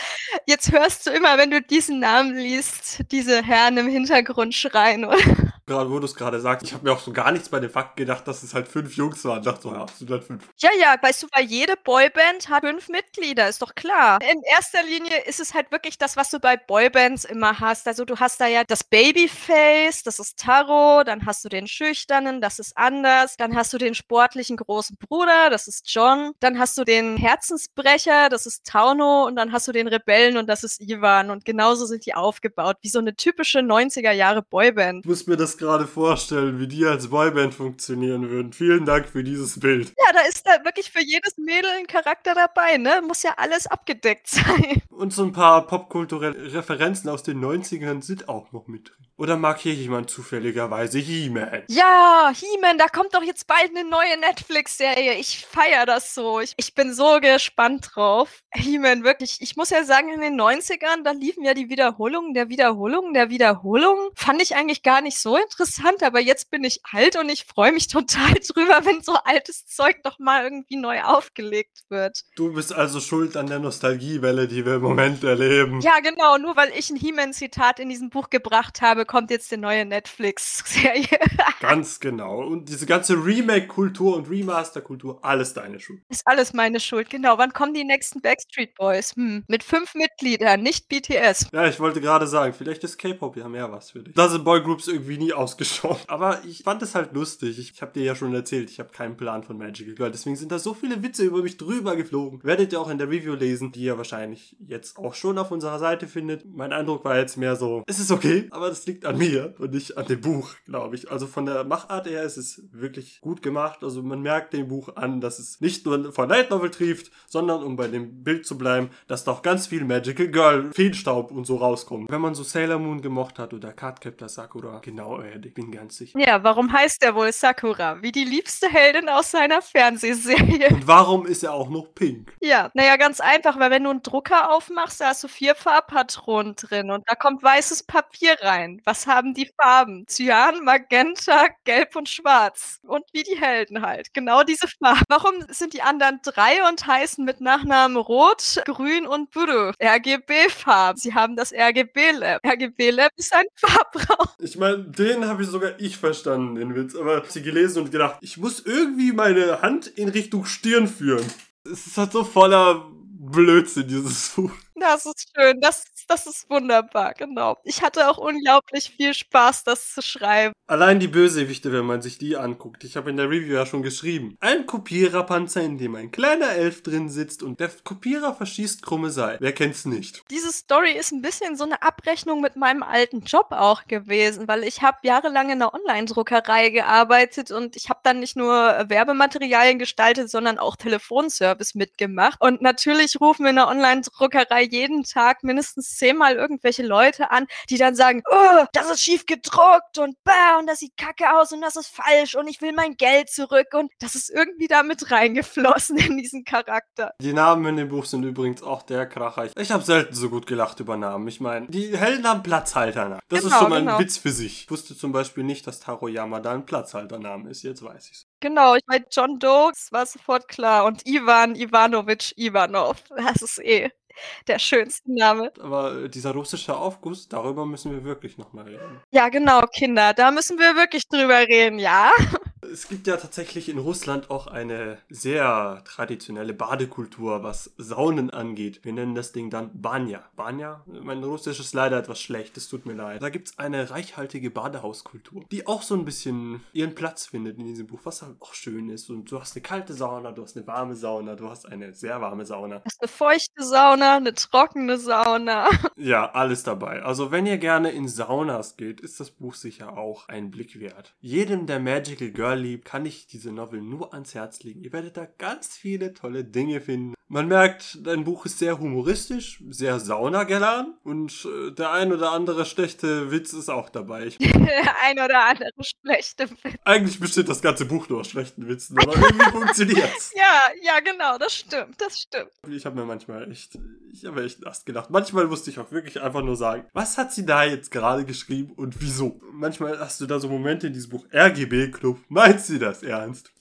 Jetzt hörst du immer, wenn du diesen Namen liest, diese Herren im Hintergrund schreien, oder? Gerade wo du es gerade sagst, ich habe mir auch so gar nichts bei dem Fakt gedacht, dass es halt fünf Jungs waren. Ich dachte so, ja, sind halt fünf. Ja, ja, weißt du, weil jede Boyband hat fünf Mitglieder, ist doch klar. In erster Linie ist es halt wirklich das, was du bei Boybands immer hast. Also du hast da ja das Babyface, das ist Taro, dann hast du den Schüchternen, das ist Anders, dann hast du den sportlichen großen Bruder, das ist John, dann hast du den Herzensbrecher, das ist Tauno und dann hast du den Rebellen und das ist Ivan und genauso sind die aufgebaut, wie so eine typische 90er Jahre Boyband. Ich muss mir das gerade vorstellen, wie die als Boyband funktionieren würden. Vielen Dank für dieses Bild. Ja, da ist da wirklich für jedes Mädel ein Charakter dabei, ne? Muss ja alles abgedeckt sein. Und so ein paar popkulturelle Referenzen aus den 90ern sind auch noch mit drin. Oder mag hier jemand zufälligerweise He-Man? Ja, He-Man, da kommt doch jetzt bald eine neue Netflix-Serie. Ich feiere das so. Ich, ich bin so gespannt drauf. He-Man, wirklich. Ich muss ja sagen, in den 90ern, da liefen ja die Wiederholungen der Wiederholungen der Wiederholungen. Fand ich eigentlich gar nicht so interessant, aber jetzt bin ich alt und ich freue mich total drüber, wenn so altes Zeug doch mal irgendwie neu aufgelegt wird. Du bist also schuld an der Nostalgiewelle, die wir im Moment erleben. Ja, genau. Nur weil ich ein He-Man-Zitat in diesem Buch gebracht habe, kommt jetzt die neue Netflix-Serie. Ganz genau. Und diese ganze Remake-Kultur und Remaster-Kultur, alles deine Schuld. Ist alles meine Schuld, genau. Wann kommen die nächsten Backstreet Boys? Hm. Mit fünf Mitgliedern, nicht BTS. Ja, ich wollte gerade sagen, vielleicht ist K-Pop ja mehr was für dich. Da sind Boygroups irgendwie nie ausgeschaut. Aber ich fand es halt lustig. Ich, ich habe dir ja schon erzählt, ich habe keinen Plan von Magical Girl. Deswegen sind da so viele Witze über mich drüber geflogen. Werdet ihr auch in der Review lesen, die ihr wahrscheinlich jetzt auch schon auf unserer Seite findet. Mein Eindruck war jetzt mehr so, es ist okay, aber das liegt an mir und nicht an dem Buch, glaube ich. Also von der Machart her ist es wirklich gut gemacht. Also man merkt dem Buch an, dass es nicht nur von Light Novel trieft, sondern um bei dem Bild zu bleiben, dass da auch ganz viel Magical Girl, Feenstaub und so rauskommt. Wenn man so Sailor Moon gemocht hat oder Cardcaptor Sakura, genau, äh, ich bin ganz sicher. Ja, warum heißt er wohl Sakura? Wie die liebste Heldin aus seiner Fernsehserie. Und warum ist er auch noch pink? Ja, naja, ganz einfach, weil wenn du einen Drucker aufmachst, da hast du vier Farbpatronen drin und da kommt weißes Papier rein. Was haben die Farben? Cyan, Magenta, Gelb und Schwarz. Und wie die Helden halt. Genau diese Farben. Warum sind die anderen drei und heißen mit Nachnamen Rot, Grün und Blue? RGB-Farben. Sie haben das RGB-Lab. RGB-Lab ist ein Farbraum. Ich meine, den habe ich sogar ich verstanden, den Witz. Aber ich habe sie gelesen und gedacht, ich muss irgendwie meine Hand in Richtung Stirn führen. Es ist halt so voller Blödsinn, dieses Buch. Das ist schön. Das, das ist wunderbar, genau. Ich hatte auch unglaublich viel Spaß, das zu schreiben. Allein die Bösewichte, wenn man sich die anguckt. Ich habe in der Review ja schon geschrieben. Ein Kopiererpanzer, in dem ein kleiner Elf drin sitzt und der Kopierer verschießt krumme Seil. Wer kennt's nicht? Diese Story ist ein bisschen so eine Abrechnung mit meinem alten Job auch gewesen, weil ich habe jahrelang in einer Online-Druckerei gearbeitet und ich habe dann nicht nur Werbematerialien gestaltet, sondern auch Telefonservice mitgemacht. Und natürlich rufen wir in einer Online-Druckerei jeden Tag mindestens zehnmal irgendwelche Leute an, die dann sagen, oh, das ist schief gedruckt und bah, und das sieht kacke aus und das ist falsch und ich will mein Geld zurück und das ist irgendwie da mit reingeflossen in diesen Charakter. Die Namen in dem Buch sind übrigens auch der Kracher. Ich habe selten so gut gelacht über Namen. Ich meine, die Helden haben Platzhalter. Das genau, ist schon mal ein genau. Witz für sich. Ich wusste zum Beispiel nicht, dass Taro Yamada ein Platzhaltername ist. Jetzt weiß ich's. Genau, ich meine, John Doe, war sofort klar. Und Ivan Ivanovic Ivanov. Das ist eh der schönste Name. Aber dieser russische Aufguss, darüber müssen wir wirklich nochmal reden. Ja, genau, Kinder, da müssen wir wirklich drüber reden, ja. Es gibt ja tatsächlich in Russland auch eine sehr traditionelle Badekultur, was Saunen angeht. Wir nennen das Ding dann Banya. Banya? Mein Russisch ist leider etwas schlecht, es tut mir leid. Da gibt es eine reichhaltige Badehauskultur, die auch so ein bisschen ihren Platz findet in diesem Buch, was halt auch schön ist. Und du hast eine kalte Sauna, du hast eine warme Sauna, du hast eine sehr warme Sauna. Du hast eine feuchte Sauna, eine trockene Sauna. Ja, alles dabei. Also wenn ihr gerne in Saunas geht, ist das Buch sicher auch ein Blick wert. Jedem, der Magical Girl liebt, kann ich diese Novel nur ans Herz legen. Ihr werdet da ganz viele tolle Dinge finden. Man merkt, dein Buch ist sehr humoristisch, sehr saunagellern und äh, der ein oder andere schlechte Witz ist auch dabei. der ein oder andere schlechte Witz. Eigentlich besteht das ganze Buch nur aus schlechten Witzen, aber irgendwie funktioniert's. Ja, ja, genau, das stimmt, das stimmt. Ich habe mir manchmal echt, ich habe echt nass gedacht. Manchmal musste ich auch wirklich einfach nur sagen, was hat sie da jetzt gerade geschrieben und wieso? Manchmal hast du da so Momente in diesem Buch, RGB Club, meinst du das ernst?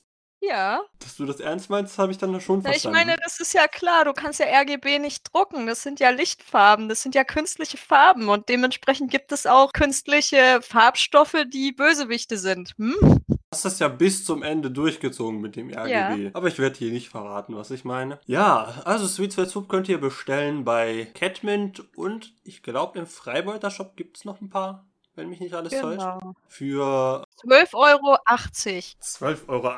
Ja. Dass du das ernst meinst, habe ich dann schon verstanden. Ich meine, das ist ja klar, du kannst ja RGB nicht drucken. Das sind ja Lichtfarben, das sind ja künstliche Farben und dementsprechend gibt es auch künstliche Farbstoffe, die Bösewichte sind. Hm? Du hast das ja bis zum Ende durchgezogen mit dem RGB. Ja. Aber ich werde hier nicht verraten, was ich meine. Ja, also Sweet Sweat Soup könnt ihr bestellen bei Catmint und ich glaube im Freibeuter Shop gibt es noch ein paar wenn mich nicht alles genau. täuscht. Für 12,80 Euro. 12,80 Euro.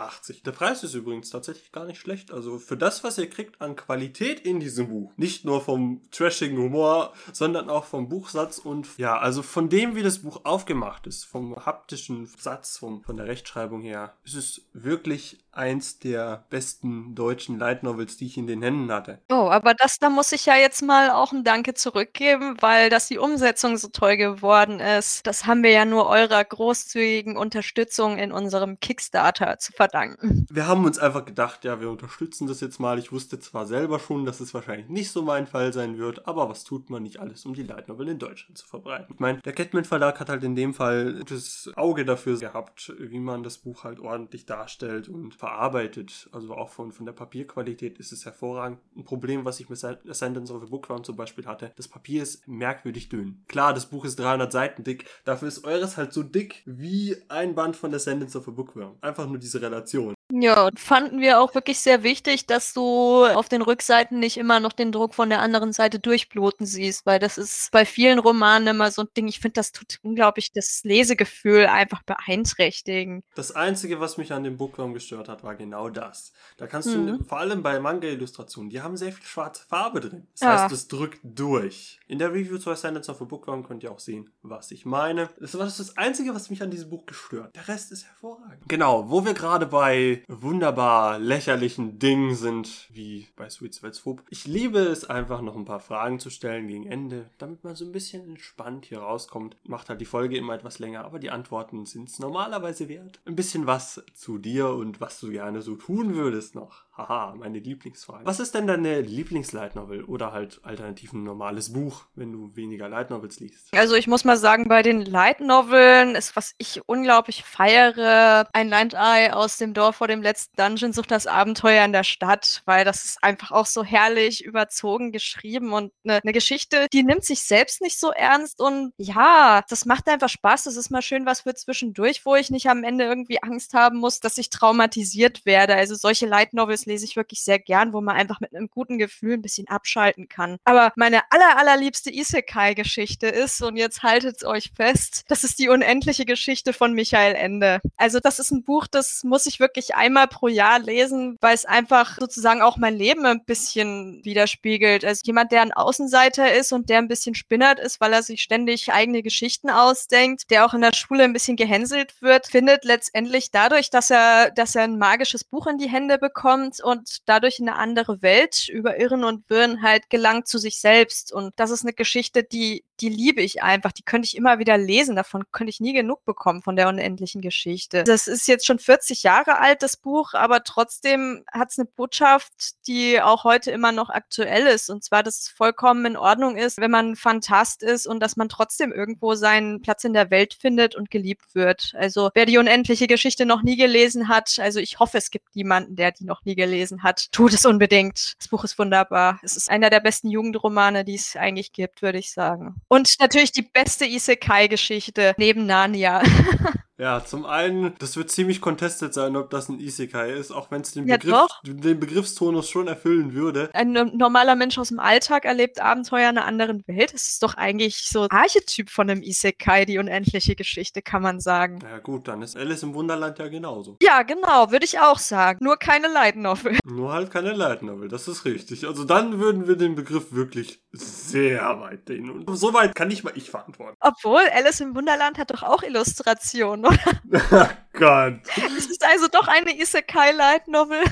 Der Preis ist übrigens tatsächlich gar nicht schlecht. Also für das, was ihr kriegt an Qualität in diesem Buch, nicht nur vom trashigen Humor, sondern auch vom Buchsatz und ja, also von dem, wie das Buch aufgemacht ist, vom haptischen Satz, vom, von der Rechtschreibung her, ist es wirklich eins der besten deutschen Light Novels, die ich in den Händen hatte. Oh, aber das, da muss ich ja jetzt mal auch ein Danke zurückgeben, weil dass die Umsetzung so toll geworden ist, das haben wir ja nur eurer großzügigen Unterstützung in unserem Kickstarter zu verdanken. Wir haben uns einfach gedacht, ja, wir unterstützen das jetzt mal. Ich wusste zwar selber schon, dass es wahrscheinlich nicht so mein Fall sein wird, aber was tut man nicht alles, um die Light in Deutschland zu verbreiten? Ich meine, der Catman Verlag hat halt in dem Fall das Auge dafür gehabt, wie man das Buch halt ordentlich darstellt und verarbeitet. Also auch von, von der Papierqualität ist es hervorragend. Ein Problem, was ich mit Ascendance of the Bookworm zum Beispiel hatte, das Papier ist merkwürdig dünn. Klar, das Buch ist 300 Seiten dick, dafür ist eures halt so dick wie ein Band von Ascendance of a Bookworm. Einfach nur diese Relation. Ja, fanden wir auch wirklich sehr wichtig, dass du auf den Rückseiten nicht immer noch den Druck von der anderen Seite durchbluten siehst, weil das ist bei vielen Romanen immer so ein Ding. Ich finde, das tut unglaublich das Lesegefühl einfach beeinträchtigen. Das Einzige, was mich an dem Bookworm gestört hat, war genau das. Da kannst mhm. du, vor allem bei Manga-Illustrationen, die haben sehr viel schwarze Farbe drin. Das ja. heißt, es drückt durch. In der Review zu Ascendance of a Bookworm könnt ihr auch sehen, was ich meine. Das war das Einzige, was mich an diesem Buch gestört. Der Rest ist hervorragend. Genau, wo wir gerade bei wunderbar lächerlichen Dingen sind, wie bei Sweet Sweatswoop. Ich liebe es einfach noch ein paar Fragen zu stellen gegen Ende, damit man so ein bisschen entspannt hier rauskommt. Macht halt die Folge immer etwas länger, aber die Antworten sind es normalerweise wert. Ein bisschen was zu dir und was du gerne so tun würdest noch. Haha, meine Lieblingsfrage. Was ist denn deine Lieblingslight Novel oder halt alternativ ein normales Buch, wenn du weniger Light Novels liest? Also ich muss mal sagen, bei den Light Noveln ist, was ich unglaublich feiere, ein Landei aus dem Dorf vor dem letzten Dungeon sucht das Abenteuer in der Stadt, weil das ist einfach auch so herrlich überzogen geschrieben und eine, eine Geschichte, die nimmt sich selbst nicht so ernst und ja, das macht einfach Spaß. Das ist mal schön was für zwischendurch, wo ich nicht am Ende irgendwie Angst haben muss, dass ich traumatisiert werde. Also solche Light Novels lese ich wirklich sehr gern, wo man einfach mit einem guten Gefühl ein bisschen abschalten kann. Aber meine aller, allerliebste Isekai-Geschichte ist, und jetzt haltet euch fest, das ist die unendliche Geschichte von Michael Ende. Also das ist ein Buch, das muss ich wirklich einmal pro Jahr lesen, weil es einfach sozusagen auch mein Leben ein bisschen widerspiegelt. Also jemand, der ein Außenseiter ist und der ein bisschen spinnert ist, weil er sich ständig eigene Geschichten ausdenkt, der auch in der Schule ein bisschen gehänselt wird, findet letztendlich dadurch, dass er, dass er ein magisches Buch in die Hände bekommt, kommt und dadurch in eine andere Welt über Irren und Wirren halt gelangt zu sich selbst. Und das ist eine Geschichte, die, die liebe ich einfach. Die könnte ich immer wieder lesen. Davon könnte ich nie genug bekommen von der unendlichen Geschichte. Das ist jetzt schon 40 Jahre alt, das Buch, aber trotzdem hat es eine Botschaft, die auch heute immer noch aktuell ist. Und zwar, dass es vollkommen in Ordnung ist, wenn man Fantast ist und dass man trotzdem irgendwo seinen Platz in der Welt findet und geliebt wird. Also wer die unendliche Geschichte noch nie gelesen hat, also ich hoffe, es gibt jemanden, der die noch nie gelesen hat, tut es unbedingt. Das Buch ist wunderbar. Es ist einer der besten Jugendromane, die es eigentlich gibt, würde ich sagen. Und natürlich die beste Isekai-Geschichte neben Narnia. Ja, zum einen, das wird ziemlich contested sein, ob das ein Isekai ist, auch wenn es den, ja, Begriff, den Begriffstonus schon erfüllen würde. Ein normaler Mensch aus dem Alltag erlebt Abenteuer in einer anderen Welt. Das ist doch eigentlich so Archetyp von einem Isekai, die unendliche Geschichte, kann man sagen. Ja gut, dann ist Alice im Wunderland ja genauso. Ja, genau, würde ich auch sagen. Nur keine Light Novel. Nur halt keine Light Novel, das ist richtig. Also dann würden wir den Begriff wirklich sehr weit dehnen. Und so weit kann nicht mal ich verantworten. Obwohl, Alice im Wunderland hat doch auch Illustrationen oder? oh Gott. Es ist also doch eine Isekai Light Novel.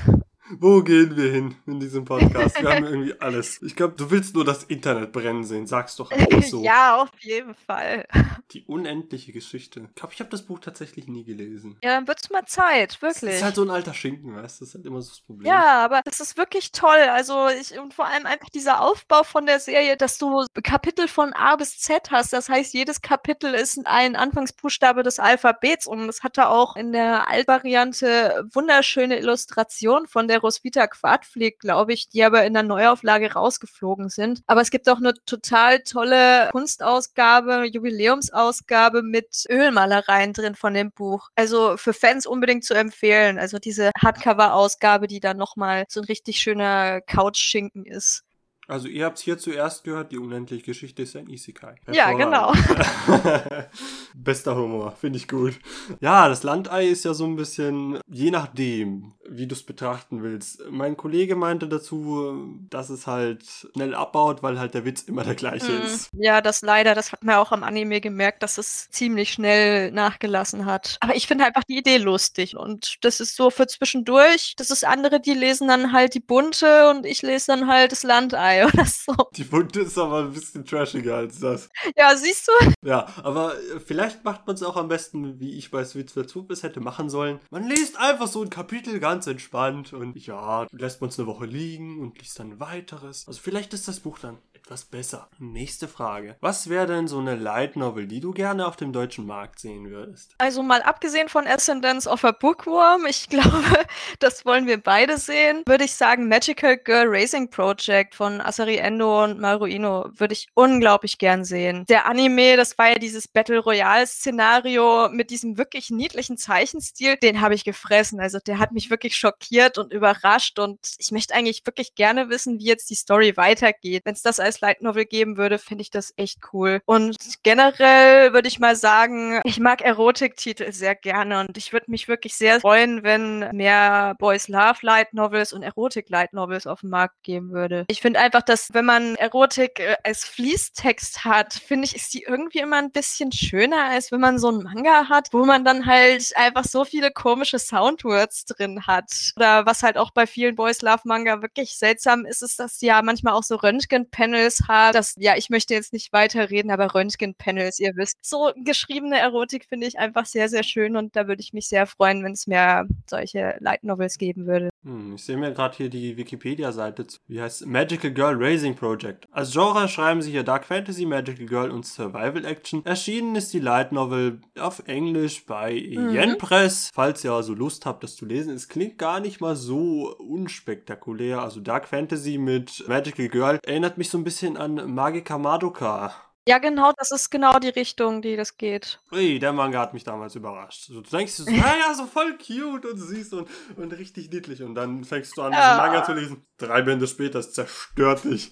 Wo gehen wir hin in diesem Podcast? Wir haben irgendwie alles. Ich glaube, du willst nur das Internet brennen sehen. Sag's doch einfach so. ja, auf jeden Fall. Die unendliche Geschichte. Ich glaube, ich habe das Buch tatsächlich nie gelesen. Ja, dann wird's mal Zeit, wirklich. Das ist halt so ein alter Schinken, weißt du? Das ist halt immer so das Problem. Ja, aber das ist wirklich toll. Also, ich, und vor allem einfach dieser Aufbau von der Serie, dass du Kapitel von A bis Z hast. Das heißt, jedes Kapitel ist ein Anfangsbuchstabe des Alphabets und es hatte auch in der Altvariante wunderschöne Illustration von der Roswitha Quartflieg, glaube ich, die aber in der Neuauflage rausgeflogen sind. Aber es gibt auch eine total tolle Kunstausgabe, Jubiläumsausgabe mit Ölmalereien drin von dem Buch. Also für Fans unbedingt zu empfehlen. Also diese Hardcover-Ausgabe, die dann nochmal so ein richtig schöner Couchschinken ist. Also ihr habt es hier zuerst gehört, die unendliche Geschichte ist ein Isekai. Ja, genau. Bester Humor, finde ich gut. Ja, das Landei ist ja so ein bisschen, je nachdem, wie du es betrachten willst. Mein Kollege meinte dazu, dass es halt schnell abbaut, weil halt der Witz immer der gleiche mm, ist. Ja, das leider, das hat man auch am Anime gemerkt, dass es ziemlich schnell nachgelassen hat. Aber ich finde einfach die Idee lustig und das ist so für zwischendurch. Das ist andere, die lesen dann halt die bunte und ich lese dann halt das Landei oder so. Die bunte ist aber ein bisschen trashiger als das. Ja, siehst du? Ja, aber äh, vielleicht macht man es auch am besten, wie ich bei Switch dazu es hätte machen sollen. Man liest einfach so ein Kapitel ganz entspannt und ja, lässt man es eine Woche liegen und liest dann weiteres. Also vielleicht ist das Buch dann etwas besser. Nächste Frage. Was wäre denn so eine Light Novel, die du gerne auf dem deutschen Markt sehen würdest? Also mal abgesehen von Ascendance of a Bookworm, ich glaube, das wollen wir beide sehen, würde ich sagen Magical Girl Racing Project von Asari Endo und Maru Ino würde ich unglaublich gern sehen. Der Anime, das war ja dieses Battle Royale Szenario mit diesem wirklich niedlichen Zeichenstil, den habe ich gefressen. Also der hat mich wirklich schockiert und überrascht und ich möchte eigentlich wirklich gerne wissen, wie jetzt die Story weitergeht. Wenn es das als Light Novel geben würde, finde ich das echt cool. Und generell würde ich mal sagen, ich mag Erotiktitel sehr gerne und ich würde mich wirklich sehr freuen, wenn mehr Boys Love Light Novels und Erotik Light Novels auf den Markt geben würde. Ich finde einfach, dass wenn man Erotik äh, als Fließtext hat, finde ich, ist die irgendwie immer ein bisschen schöner, als wenn man so einen Manga hat, wo man dann halt einfach so viele komische Soundwords drin hat. Oder was halt auch bei vielen Boys Love Manga wirklich seltsam ist, ist, dass die ja manchmal auch so Röntgen-Panels Röntgenpanels hat. Das, ja, ich möchte jetzt nicht weiterreden, aber Röntgenpanels, ihr wisst. So geschriebene Erotik finde ich einfach sehr, sehr schön und da würde ich mich sehr freuen, wenn es mehr solche Light Novels geben würde. Hm, ich sehe mir gerade hier die Wikipedia-Seite zu. Wie heißt Magical Girl Raising Project. Als Genre schreiben sie hier Dark Fantasy, Magical Girl und Survival Action. Erschienen ist die Light Novel auf Englisch bei mhm. Yen Press. Falls ihr also Lust habt, das zu lesen. Es klingt gar nicht mal so unspektakulär. Also Dark Fantasy mit Magical Girl erinnert mich so ein bisschen an Magica Madoka. Ja, genau, das ist genau die Richtung, die das geht. Ui, der Manga hat mich damals überrascht. du denkst so, naja, so voll cute und süß und, und richtig niedlich. Und dann fängst du an, diesen Manga zu lesen. Drei Bände später, es zerstört dich.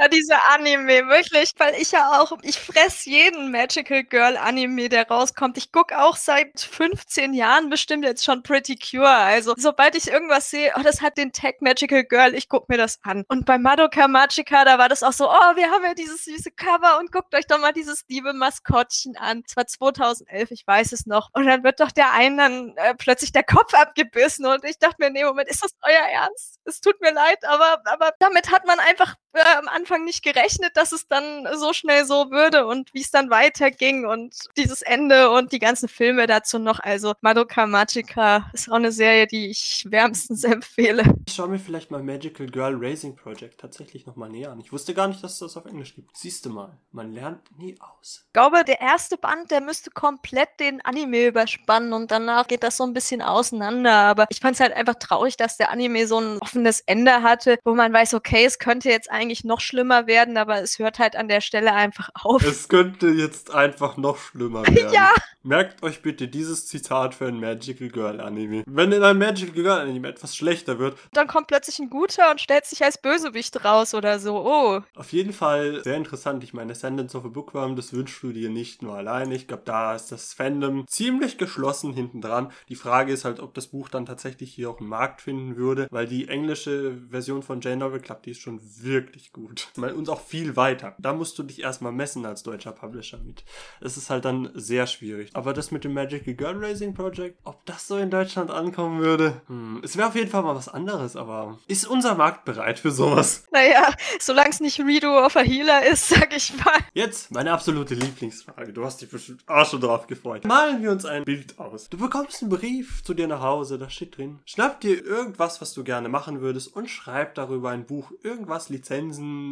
Ja, diese Anime, wirklich. Weil ich ja auch, ich fress jeden Magical Girl Anime, der rauskommt. Ich guck auch seit 15 Jahren bestimmt jetzt schon Pretty Cure. Also, sobald ich irgendwas sehe, oh, das hat den Tag Magical Girl, ich guck mir das an. Und bei Madoka Magica, da war das auch so, oh, wir haben ja dieses süße Cover und guck guckt euch doch mal dieses liebe Maskottchen an. Es war 2011, ich weiß es noch. Und dann wird doch der einen dann äh, plötzlich der Kopf abgebissen und ich dachte mir, nee, Moment, ist das euer Ernst? Es tut mir leid, aber, aber damit hat man einfach äh, am Anfang nicht gerechnet, dass es dann so schnell so würde und wie es dann weiterging und dieses Ende und die ganzen Filme dazu noch. Also Madoka Magica ist auch eine Serie, die ich wärmstens empfehle. Ich schaue mir vielleicht mal Magical Girl Racing Project tatsächlich nochmal näher an. Ich wusste gar nicht, dass es das auf Englisch gibt. Siehst du mal, man lernt nie aus. Ich glaube, der erste Band, der müsste komplett den Anime überspannen und danach geht das so ein bisschen auseinander. Aber ich fand es halt einfach traurig, dass der Anime so ein offenes Ende hatte, wo man weiß, okay, es könnte jetzt eigentlich noch schlimmer werden, aber es hört halt an der Stelle einfach auf. Es könnte jetzt einfach noch schlimmer werden. ja. Merkt euch bitte dieses Zitat für ein Magical Girl Anime. Wenn in einem Magical Girl Anime etwas schlechter wird, dann kommt plötzlich ein guter und stellt sich als Bösewicht raus oder so. Oh. Auf jeden Fall sehr interessant. Ich meine, Ascendance of a Bookworm, das wünschst du dir nicht nur alleine. Ich glaube, da ist das Fandom ziemlich geschlossen hinten dran. Die Frage ist halt, ob das Buch dann tatsächlich hier auch einen Markt finden würde, weil die englische Version von Jane Novel Club, die ist schon wirklich gut. Ich meine, uns auch viel weiter. Da musst du dich erstmal messen als deutscher Publisher mit. Es ist halt dann sehr schwierig. Aber das mit dem Magical Girl Racing Project, ob das so in Deutschland ankommen würde, hm, es wäre auf jeden Fall mal was anderes, aber ist unser Markt bereit für sowas? Naja, solange es nicht Redo of a Healer ist, sag ich mal. Jetzt meine absolute Lieblingsfrage. Du hast dich bestimmt auch schon drauf gefreut. Malen wir uns ein Bild aus. Du bekommst einen Brief zu dir nach Hause, da steht drin. Schnapp dir irgendwas, was du gerne machen würdest und schreib darüber ein Buch. Irgendwas, Lizenzen,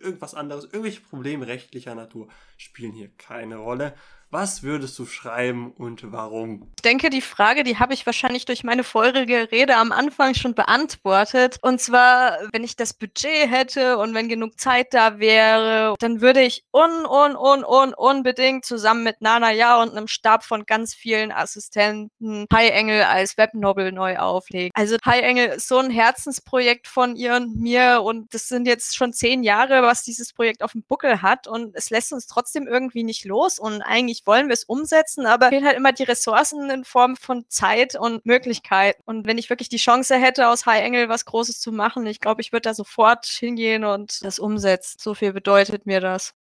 irgendwas anderes, irgendwelche Probleme rechtlicher Natur spielen hier keine Rolle. Was würdest du schreiben und warum? Ich denke, die Frage, die habe ich wahrscheinlich durch meine vorherige Rede am Anfang schon beantwortet. Und zwar, wenn ich das Budget hätte und wenn genug Zeit da wäre, dann würde ich un, un, un, un, unbedingt zusammen mit Nana Ja und einem Stab von ganz vielen Assistenten High Engel als Webnovel neu auflegen. Also High Engel ist so ein Herzensprojekt von ihr und mir und das sind jetzt schon zehn Jahre, was dieses Projekt auf dem Buckel hat und es lässt uns trotzdem irgendwie nicht los und eigentlich wollen wir es umsetzen, aber fehlen halt immer die Ressourcen in Form von Zeit und Möglichkeit. Und wenn ich wirklich die Chance hätte, aus High Engel was Großes zu machen, ich glaube, ich würde da sofort hingehen und das umsetzen. So viel bedeutet mir das.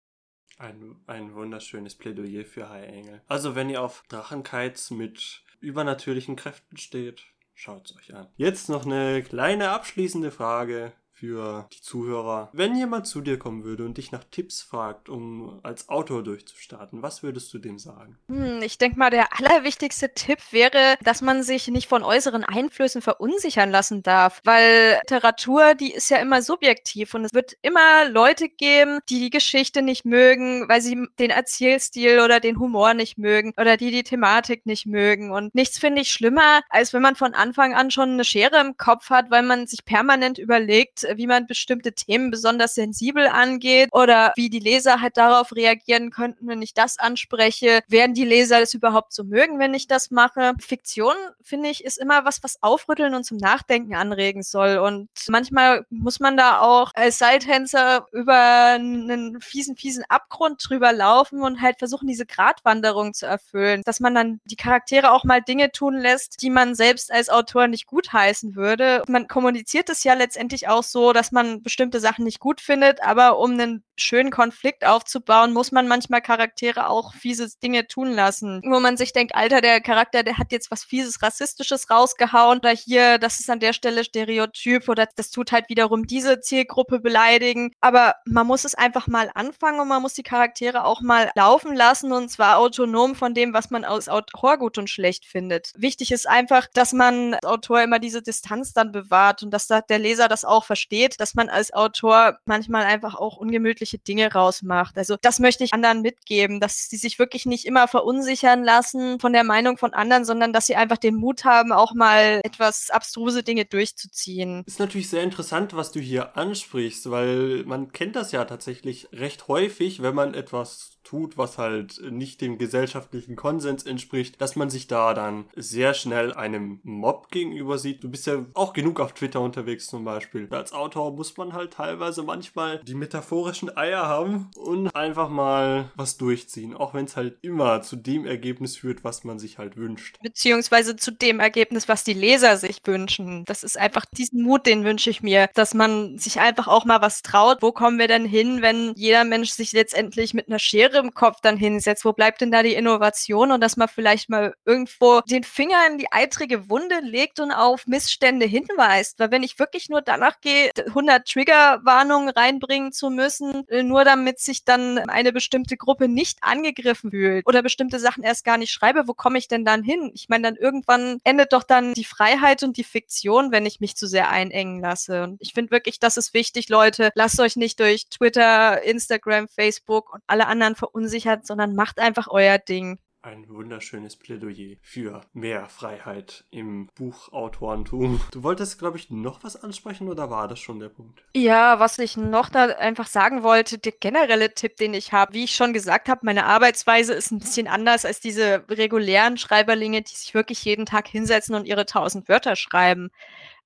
Ein, ein wunderschönes Plädoyer für High Engel. Also wenn ihr auf Drachenkites mit übernatürlichen Kräften steht, schaut es euch an. Jetzt noch eine kleine abschließende Frage für die Zuhörer. Wenn jemand zu dir kommen würde und dich nach Tipps fragt, um als Autor durchzustarten, was würdest du dem sagen? Hm, ich denke mal, der allerwichtigste Tipp wäre, dass man sich nicht von äußeren Einflüssen verunsichern lassen darf, weil Literatur, die ist ja immer subjektiv und es wird immer Leute geben, die die Geschichte nicht mögen, weil sie den Erzählstil oder den Humor nicht mögen oder die die Thematik nicht mögen und nichts finde ich schlimmer, als wenn man von Anfang an schon eine Schere im Kopf hat, weil man sich permanent überlegt, wie man bestimmte Themen besonders sensibel angeht oder wie die Leser halt darauf reagieren könnten, wenn ich das anspreche. Werden die Leser das überhaupt so mögen, wenn ich das mache? Fiktion, finde ich, ist immer was, was aufrütteln und zum Nachdenken anregen soll. Und manchmal muss man da auch als Seiltänzer über einen fiesen, fiesen Abgrund drüber laufen und halt versuchen, diese Gratwanderung zu erfüllen. Dass man dann die Charaktere auch mal Dinge tun lässt, die man selbst als Autor nicht gutheißen würde. Man kommuniziert es ja letztendlich auch so, so, dass man bestimmte Sachen nicht gut findet, aber um einen schönen Konflikt aufzubauen, muss man manchmal Charaktere auch fiese Dinge tun lassen. Wo man sich denkt, Alter, der Charakter, der hat jetzt was fieses, rassistisches rausgehauen oder hier, das ist an der Stelle Stereotyp oder das tut halt wiederum diese Zielgruppe beleidigen. Aber man muss es einfach mal anfangen und man muss die Charaktere auch mal laufen lassen und zwar autonom von dem, was man als Autor gut und schlecht findet. Wichtig ist einfach, dass man als Autor immer diese Distanz dann bewahrt und dass da der Leser das auch versteht versteht, dass man als Autor manchmal einfach auch ungemütliche Dinge rausmacht. Also das möchte ich anderen mitgeben, dass sie sich wirklich nicht immer verunsichern lassen von der Meinung von anderen, sondern dass sie einfach den Mut haben, auch mal etwas abstruse Dinge durchzuziehen. Ist natürlich sehr interessant, was du hier ansprichst, weil man kennt das ja tatsächlich recht häufig, wenn man etwas tut, was halt nicht dem gesellschaftlichen Konsens entspricht, dass man sich da dann sehr schnell einem Mob gegenüber sieht. Du bist ja auch genug auf Twitter unterwegs zum Beispiel. Als Autor muss man halt teilweise manchmal die metaphorischen Eier haben und einfach mal was durchziehen, auch wenn es halt immer zu dem Ergebnis führt, was man sich halt wünscht. Beziehungsweise zu dem Ergebnis, was die Leser sich wünschen. Das ist einfach diesen Mut, den wünsche ich mir, dass man sich einfach auch mal was traut. Wo kommen wir denn hin, wenn jeder Mensch sich letztendlich mit einer Schere im Kopf dann hinsetzt. Wo bleibt denn da die Innovation und dass man vielleicht mal irgendwo den Finger in die eitrige Wunde legt und auf Missstände hinweist? Weil wenn ich wirklich nur danach gehe, 100 Triggerwarnungen reinbringen zu müssen, äh, nur damit sich dann eine bestimmte Gruppe nicht angegriffen fühlt oder bestimmte Sachen erst gar nicht schreibe, wo komme ich denn dann hin? Ich meine, dann irgendwann endet doch dann die Freiheit und die Fiktion, wenn ich mich zu sehr einengen lasse. Und ich finde wirklich, das ist wichtig, Leute. Lasst euch nicht durch Twitter, Instagram, Facebook und alle anderen verunsichert, sondern macht einfach euer Ding. Ein wunderschönes Plädoyer für mehr Freiheit im Buchautorentum. Du wolltest, glaube ich, noch was ansprechen oder war das schon der Punkt? Ja, was ich noch da einfach sagen wollte, der generelle Tipp, den ich habe, wie ich schon gesagt habe, meine Arbeitsweise ist ein bisschen anders als diese regulären Schreiberlinge, die sich wirklich jeden Tag hinsetzen und ihre tausend Wörter schreiben.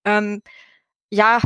Ähm, ja,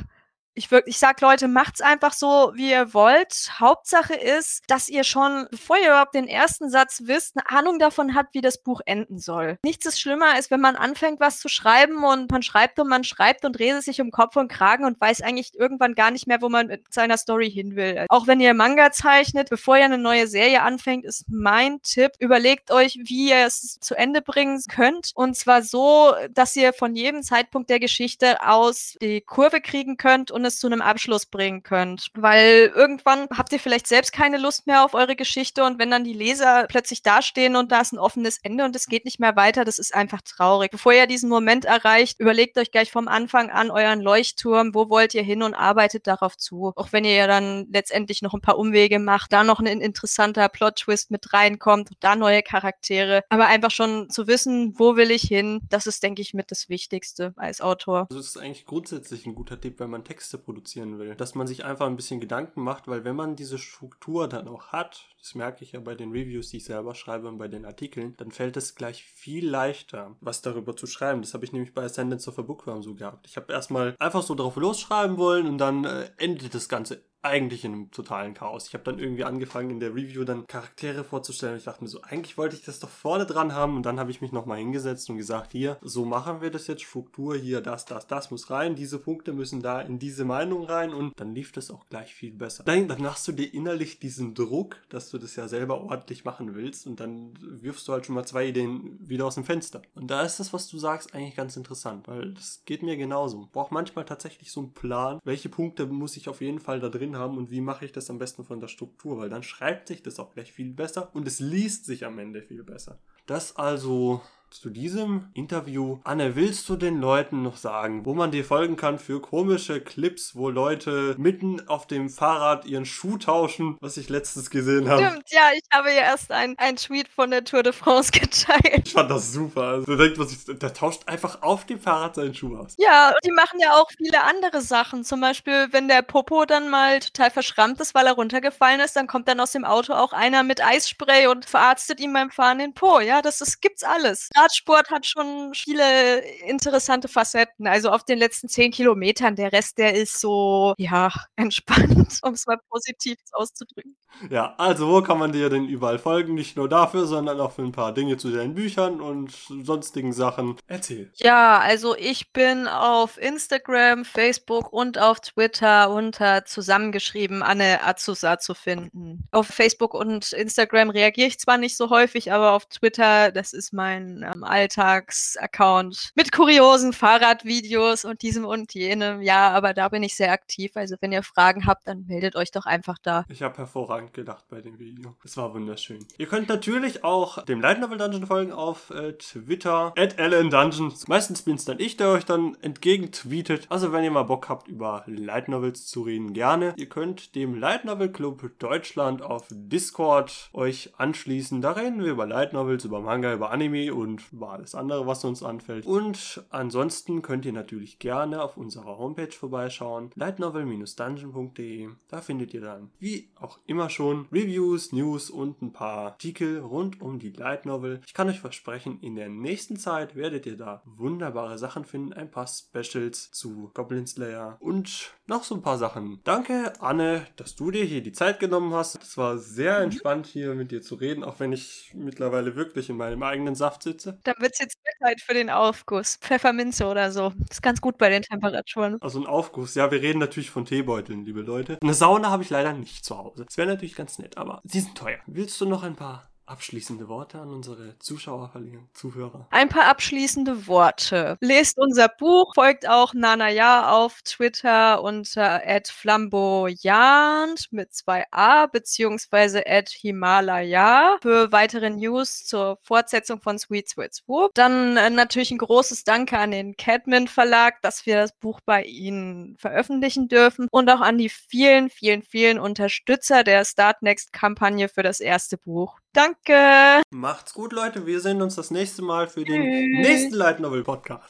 ich, wirklich, ich sag Leute, macht's einfach so, wie ihr wollt. Hauptsache ist, dass ihr schon, bevor ihr überhaupt den ersten Satz wisst, eine Ahnung davon habt, wie das Buch enden soll. Nichts ist schlimmer, als wenn man anfängt, was zu schreiben und man schreibt und man schreibt und redet sich um Kopf und Kragen und weiß eigentlich irgendwann gar nicht mehr, wo man mit seiner Story hin will. Auch wenn ihr Manga zeichnet, bevor ihr eine neue Serie anfängt, ist mein Tipp, überlegt euch, wie ihr es zu Ende bringen könnt. Und zwar so, dass ihr von jedem Zeitpunkt der Geschichte aus die Kurve kriegen könnt und Offenes zu einem Abschluss bringen könnt. Weil irgendwann habt ihr vielleicht selbst keine Lust mehr auf eure Geschichte und wenn dann die Leser plötzlich dastehen und da ist ein offenes Ende und es geht nicht mehr weiter, das ist einfach traurig. Bevor ihr diesen Moment erreicht, überlegt euch gleich vom Anfang an euren Leuchtturm, wo wollt ihr hin und arbeitet darauf zu. Auch wenn ihr ja dann letztendlich noch ein paar Umwege macht, da noch ein interessanter Plot-Twist mit reinkommt, da neue Charaktere. Aber einfach schon zu wissen, wo will ich hin, das ist, denke ich, mit das Wichtigste als Autor. Also es ist eigentlich grundsätzlich ein guter Tipp, wenn man Texte produzieren will. Dass man sich einfach ein bisschen Gedanken macht, weil wenn man diese Struktur dann auch hat, das merke ich ja bei den Reviews, die ich selber schreibe und bei den Artikeln, dann fällt es gleich viel leichter, was darüber zu schreiben. Das habe ich nämlich bei Ascendance of a Bookworm so gehabt. Ich habe erstmal einfach so drauf losschreiben wollen und dann äh, endet das Ganze eigentlich in einem totalen Chaos. Ich habe dann irgendwie angefangen in der Review dann Charaktere vorzustellen ich dachte mir so, eigentlich wollte ich das doch vorne dran haben und dann habe ich mich nochmal hingesetzt und gesagt, hier, so machen wir das jetzt, Struktur hier, das, das, das muss rein, diese Punkte müssen da in diese Meinung rein und dann lief das auch gleich viel besser. Dann, dann hast du dir innerlich diesen Druck, dass du das ja selber ordentlich machen willst und dann wirfst du halt schon mal zwei Ideen wieder aus dem Fenster. Und da ist das, was du sagst, eigentlich ganz interessant, weil das geht mir genauso. Braucht manchmal tatsächlich so einen Plan, welche Punkte muss ich auf jeden Fall da drin haben und wie mache ich das am besten von der Struktur, weil dann schreibt sich das auch gleich viel besser und es liest sich am Ende viel besser. Das also zu diesem Interview. Anne, willst du den Leuten noch sagen, wo man dir folgen kann für komische Clips, wo Leute mitten auf dem Fahrrad ihren Schuh tauschen, was ich letztens gesehen habe? Stimmt, ja, ich habe ja erst ein, ein Tweet von der Tour de France geteilt. Ich fand das super. Also, du denkst, was ich, der tauscht einfach auf dem Fahrrad seinen Schuh aus. Ja, die machen ja auch viele andere Sachen. Zum Beispiel, wenn der Popo dann mal total verschrammt ist, weil er runtergefallen ist, dann kommt dann aus dem Auto auch einer mit Eisspray und verarztet ihm beim Fahren den Po. Ja, das ist, gibt's alles. Radsport hat schon viele interessante Facetten. Also auf den letzten zehn Kilometern, der Rest, der ist so, ja, entspannt, um es mal positiv auszudrücken. Ja, also wo kann man dir denn überall folgen? Nicht nur dafür, sondern auch für ein paar Dinge zu deinen Büchern und sonstigen Sachen. Erzähl. Ja, also ich bin auf Instagram, Facebook und auf Twitter unter zusammengeschrieben Anne Azusa zu finden. Auf Facebook und Instagram reagiere ich zwar nicht so häufig, aber auf Twitter, das ist mein ähm, Alltagsaccount mit kuriosen Fahrradvideos und diesem und jenem. Ja, aber da bin ich sehr aktiv. Also wenn ihr Fragen habt, dann meldet euch doch einfach da. Ich habe hervorragend gedacht bei dem Video. Es war wunderschön. Ihr könnt natürlich auch dem Light Novel Dungeon folgen auf äh, Twitter at Dungeons. Meistens bin es dann ich, der euch dann entgegentweetet. Also wenn ihr mal Bock habt, über Light Novels zu reden, gerne. Ihr könnt dem Light Novel Club Deutschland auf Discord euch anschließen. Da reden wir über Light Novels, über Manga, über Anime und über alles andere, was uns anfällt. Und ansonsten könnt ihr natürlich gerne auf unserer Homepage vorbeischauen. lightnovel-dungeon.de. Da findet ihr dann, wie auch immer schon, Reviews, News und ein paar Artikel rund um die Light Novel. Ich kann euch versprechen, in der nächsten Zeit werdet ihr da wunderbare Sachen finden. Ein paar Specials zu Goblin Slayer und noch so ein paar Sachen. Danke, Anne, dass du dir hier die Zeit genommen hast. Es war sehr entspannt, hier mit dir zu reden, auch wenn ich mittlerweile wirklich in meinem eigenen Saft sitze. Dann wird es jetzt Zeit für den Aufguss. Pfefferminze oder so. ist ganz gut bei den Temperaturen. Also ein Aufguss. Ja, wir reden natürlich von Teebeuteln, liebe Leute. Eine Sauna habe ich leider nicht zu Hause. Das wäre natürlich ganz nett, aber sie sind teuer. Willst du noch ein paar abschließende Worte an unsere Zuschauer verlieren, Zuhörer? Ein paar abschließende Worte. Lest unser Buch, folgt auch Nana Ja auf Twitter unter flamboyant mit zwei A beziehungsweise Himalaya für weitere News zur Fortsetzung von Sweet Sweet Swoop. Dann äh, natürlich ein großes Danke an den Cadman Verlag, dass wir das Buch bei ihnen veröffentlichen dürfen und auch an die vielen, vielen, vielen Unterstützer der Start Next Kampagne für das erste Buch. Danke. Macht's gut, Leute. Wir sehen uns das nächste Mal für den Tschüss. nächsten Light Novel Podcast.